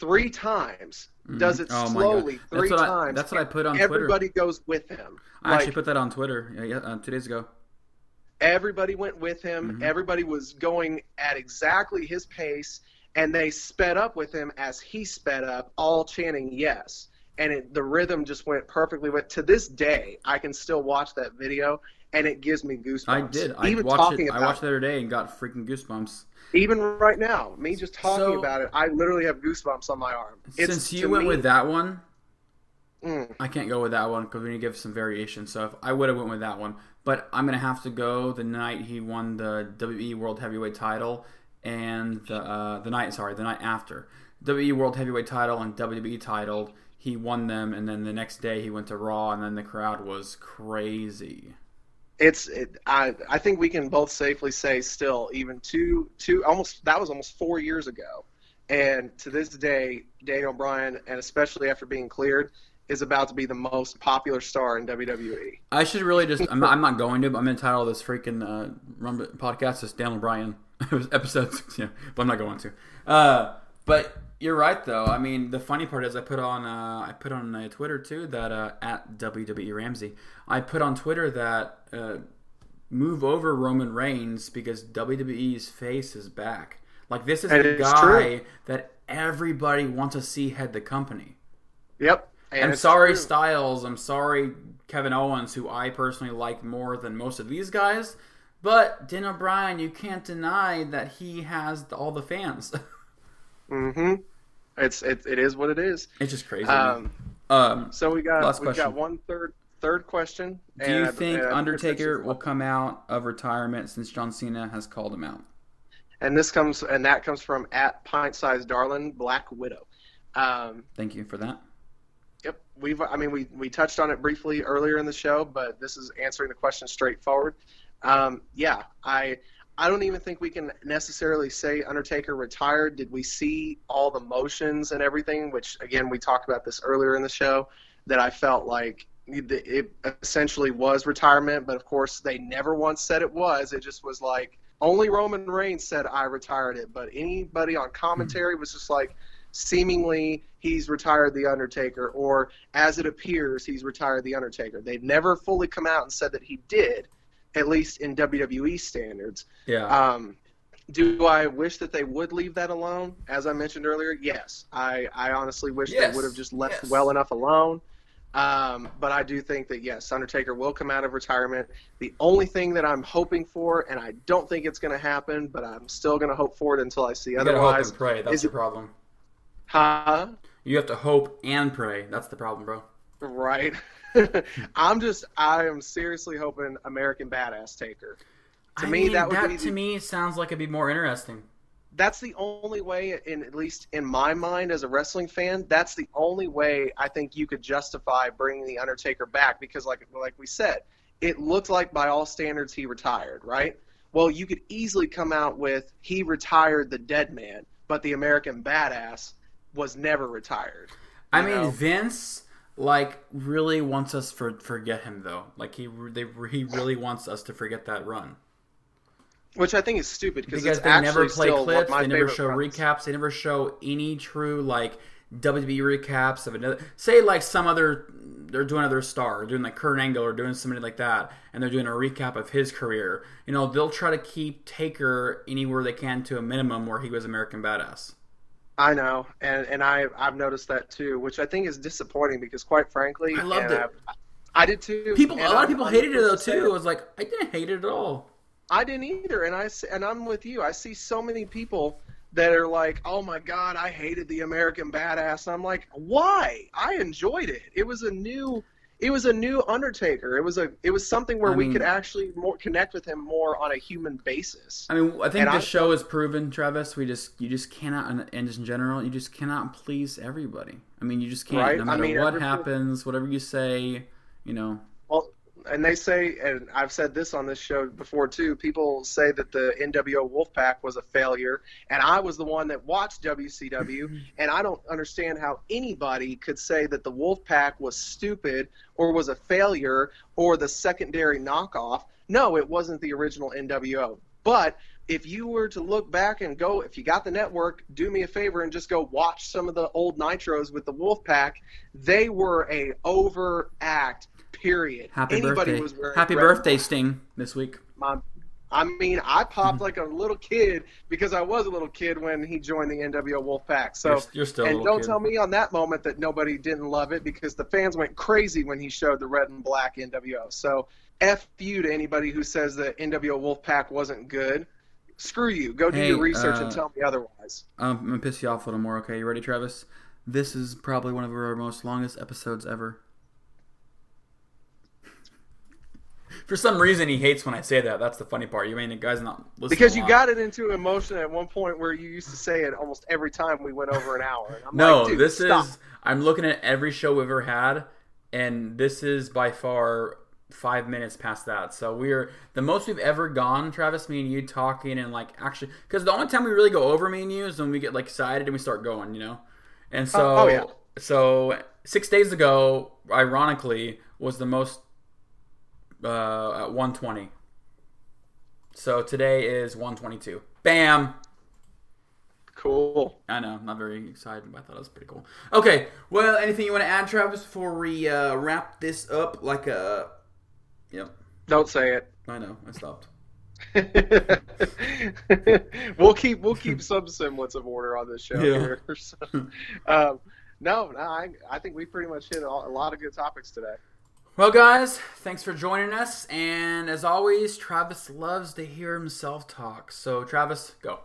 three times. Does it Oh slowly That's three I- times. that's what I put on Twitter. Everybody goes with him. I Like, actually put that on Twitter yeah, yeah, uh, two days ago. everybody went with him. Mhm. Everybody was going at exactly his pace, and they sped up with him as he sped up, all chanting yes. And it, the rhythm just went perfectly. With to this day, I can still watch that video, and it gives me goosebumps. I did. I even watched it. I watched it the other day and got freaking goosebumps. even right now, me just talking So- about it, I literally have goosebumps on my arm. It's, Since you went me- with that one, Mm. I can't go with that one because we need to give some variation. So if I would have went with that one, but I'm gonna have to go the night he won the WWE World Heavyweight Title and the uh, the night sorry the night after WWE World Heavyweight Title and WWE Title. He won them, and then the next day he went to Raw, and then the crowd was crazy. it's it, I I think we can both safely say still even two two almost that was almost four years ago, and to this day Daniel Bryan and especially after being cleared is about to be the most popular star in. WWE. I should really just. I'm not, I'm not going to. But I'm going to title this freaking uh, podcast as Daniel Bryan episode six. Yeah, but I'm not going to. Uh, but you're right though. I mean, the funny part is I put on uh, I put on uh, Twitter too that uh, at WWE Ramsey. I put on Twitter that uh, move over Roman Reigns because WWE's face is back. Like this is And the guy true. that everybody wants to see head the company. Yep. And I'm sorry, true. Styles. I'm sorry, Kevin Owens, who I personally like more than most of these guys. But Daniel Bryan, you can't deny that he has all the fans. Mm-hmm. It's it, it is what it is. it's just crazy. Um, um, so we got Last we got one third third question. do you think and I Undertaker will come out of retirement since John Cena has called him out? And this comes and that comes from at pint sized darling Black Widow. Um, Thank you for that. Yep, we've. I mean, we we touched on it briefly earlier in the show, but this is answering the question straightforward. Um, yeah, I I don't even think we can necessarily say Undertaker retired. Did we see all the motions and everything? Which again, we talked about this earlier in the show. That I felt like it essentially was retirement, but of course they never once said it was. It just was like only Roman Reigns said I retired it, but anybody on commentary was just like seemingly he's retired the Undertaker, or as it appears he's retired the Undertaker. They've never fully come out and said that he did, at least in WWE standards. Yeah. Um, do I wish that they would leave that alone? As I mentioned earlier, yes. I, I honestly wish Yes, they would have just left yes. well enough alone. Um, but I do think that yes, Undertaker will come out of retirement. The only thing that I'm hoping for, and I don't think it's going to happen, but I'm still going to hope for it until I see You gotta hope and pray. That's the problem. Huh? You have to hope and pray. That's the problem, bro. Right. I'm just, I am seriously hoping American Badass Taker. To I me, mean, that would that be to the- me sounds like it'd be more interesting. that's the only way in at least in my mind as a wrestling fan that's the only way i think you could justify bringing the undertaker back because like like we said it looked like by all standards he retired right well you could easily come out with he retired the dead man but the american badass was never retired I mean, know? Vince like really wants us for forget him though. Like he they, he really wants us to forget that run which i think is stupid because it's they never play still clips. They never show runs. recaps. They never show any true like WWE recaps of another. Say like some other they're doing another star, doing like Kurt Angle or doing somebody like that, and they're doing a recap of his career. You know, they'll try to keep Taker anywhere they can to a minimum where he was American Badass. I know, and and I I've noticed that too, which I think is disappointing because quite frankly, I loved it. I, I did too. People, a lot of I'm- people I'm hated it though first to say too. It was like I didn't hate it at all. I didn't either, and I and I'm with you. I see so many people that are like, "Oh my God, I hated the American Badass," and I'm like, "Why? I enjoyed it. It was a new, it was a new Undertaker. It was a, it was something where I we mean- could actually more connect with him more on a human basis." I mean, I think the show has proven, Travis. We just you just cannot, and just in general, you just cannot please everybody. I mean, you just can't. Right? No I matter mean, what happens, whatever you say, you know. And they say, and I've said this on this show before too. People say that the NWO Wolfpack was a failure, and I was the one that watched WCW, and I don't understand how anybody could say that the Wolfpack was stupid or was a failure or the secondary knockoff. No, it wasn't the original NWO. But if you were to look back and go, if you got the network, do me a favor and just go watch some of the old Nitros with the Wolfpack. They were a overact. Period. Happy Anybody birthday! was wearing Happy red birthday, Sting, this week. my, I mean, I popped like a little kid because I was a little kid when he joined the NWO Wolfpack. So You're- you're still and little don't kid. tell me on that moment that nobody didn't love it because the fans went crazy when he showed the red and black NWO. So f you to anybody who says that NWO Wolfpack wasn't good. Screw you. Go do Hey, your research uh, and tell me otherwise. Um, I'm gonna piss you off a little more. Okay, you ready, Travis? This is probably one of our most longest episodes ever. For some reason, he hates when I say that. That's the funny part. You mean the guy's not listening? Because you got it into emotion at one point where you used to say it almost every time we went over an hour. And I'm No, like, this stop. is. I'm looking at every show we've ever had, and this is by far five minutes past that. So we're the most we've ever gone, Travis, me and you talking and like actually, because the only time we really go over me and you is when we get like excited and we start going, you know. And so, Oh, oh, yeah. so six days ago, ironically, was the most uh, at 120. So today is 122. Bam. cool. I know, I'm not very excited, but I thought it was pretty cool. Okay, well, anything you want to add, Travis, before we uh, wrap this up? Like a, yep, Don't say it. I know, I stopped. we'll keep we'll keep some semblance of order on this show Yeah. here. So, um, no, no, I I think we pretty much hit a lot of good topics today. Well, guys, thanks for joining us, and as always, Travis loves to hear himself talk. So, Travis, go.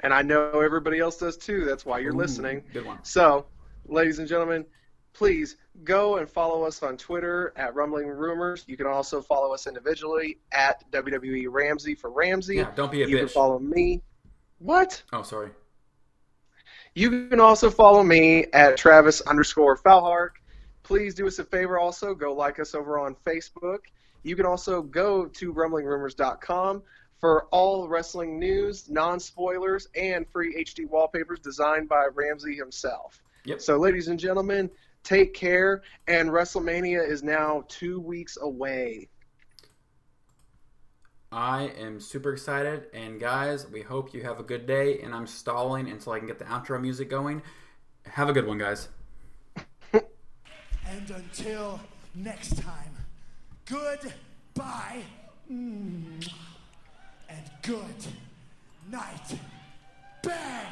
And I know everybody else does too. That's why you're listening. good one. So, ladies and gentlemen, please go and follow us on Twitter at Rumbling Rumors. You can also follow us individually at WWE Ramsey for Ramsey. Yeah, don't be a you can bitch. follow me. What? Oh, sorry. You can also follow me at Travis underscore Falhark. Please do us a favor also. Go like us over on Facebook. You can also go to rumblingrumors.com for all wrestling news, non spoilers, and free HD wallpapers designed by Ramsey himself. Yep. So, ladies and gentlemen, take care. And WrestleMania is now two weeks away. I am super excited, and guys, we hope you have a good day. And I'm stalling until I can get the outro music going. Have a good one, guys. And until next time, goodbye mm. and good night. Bang!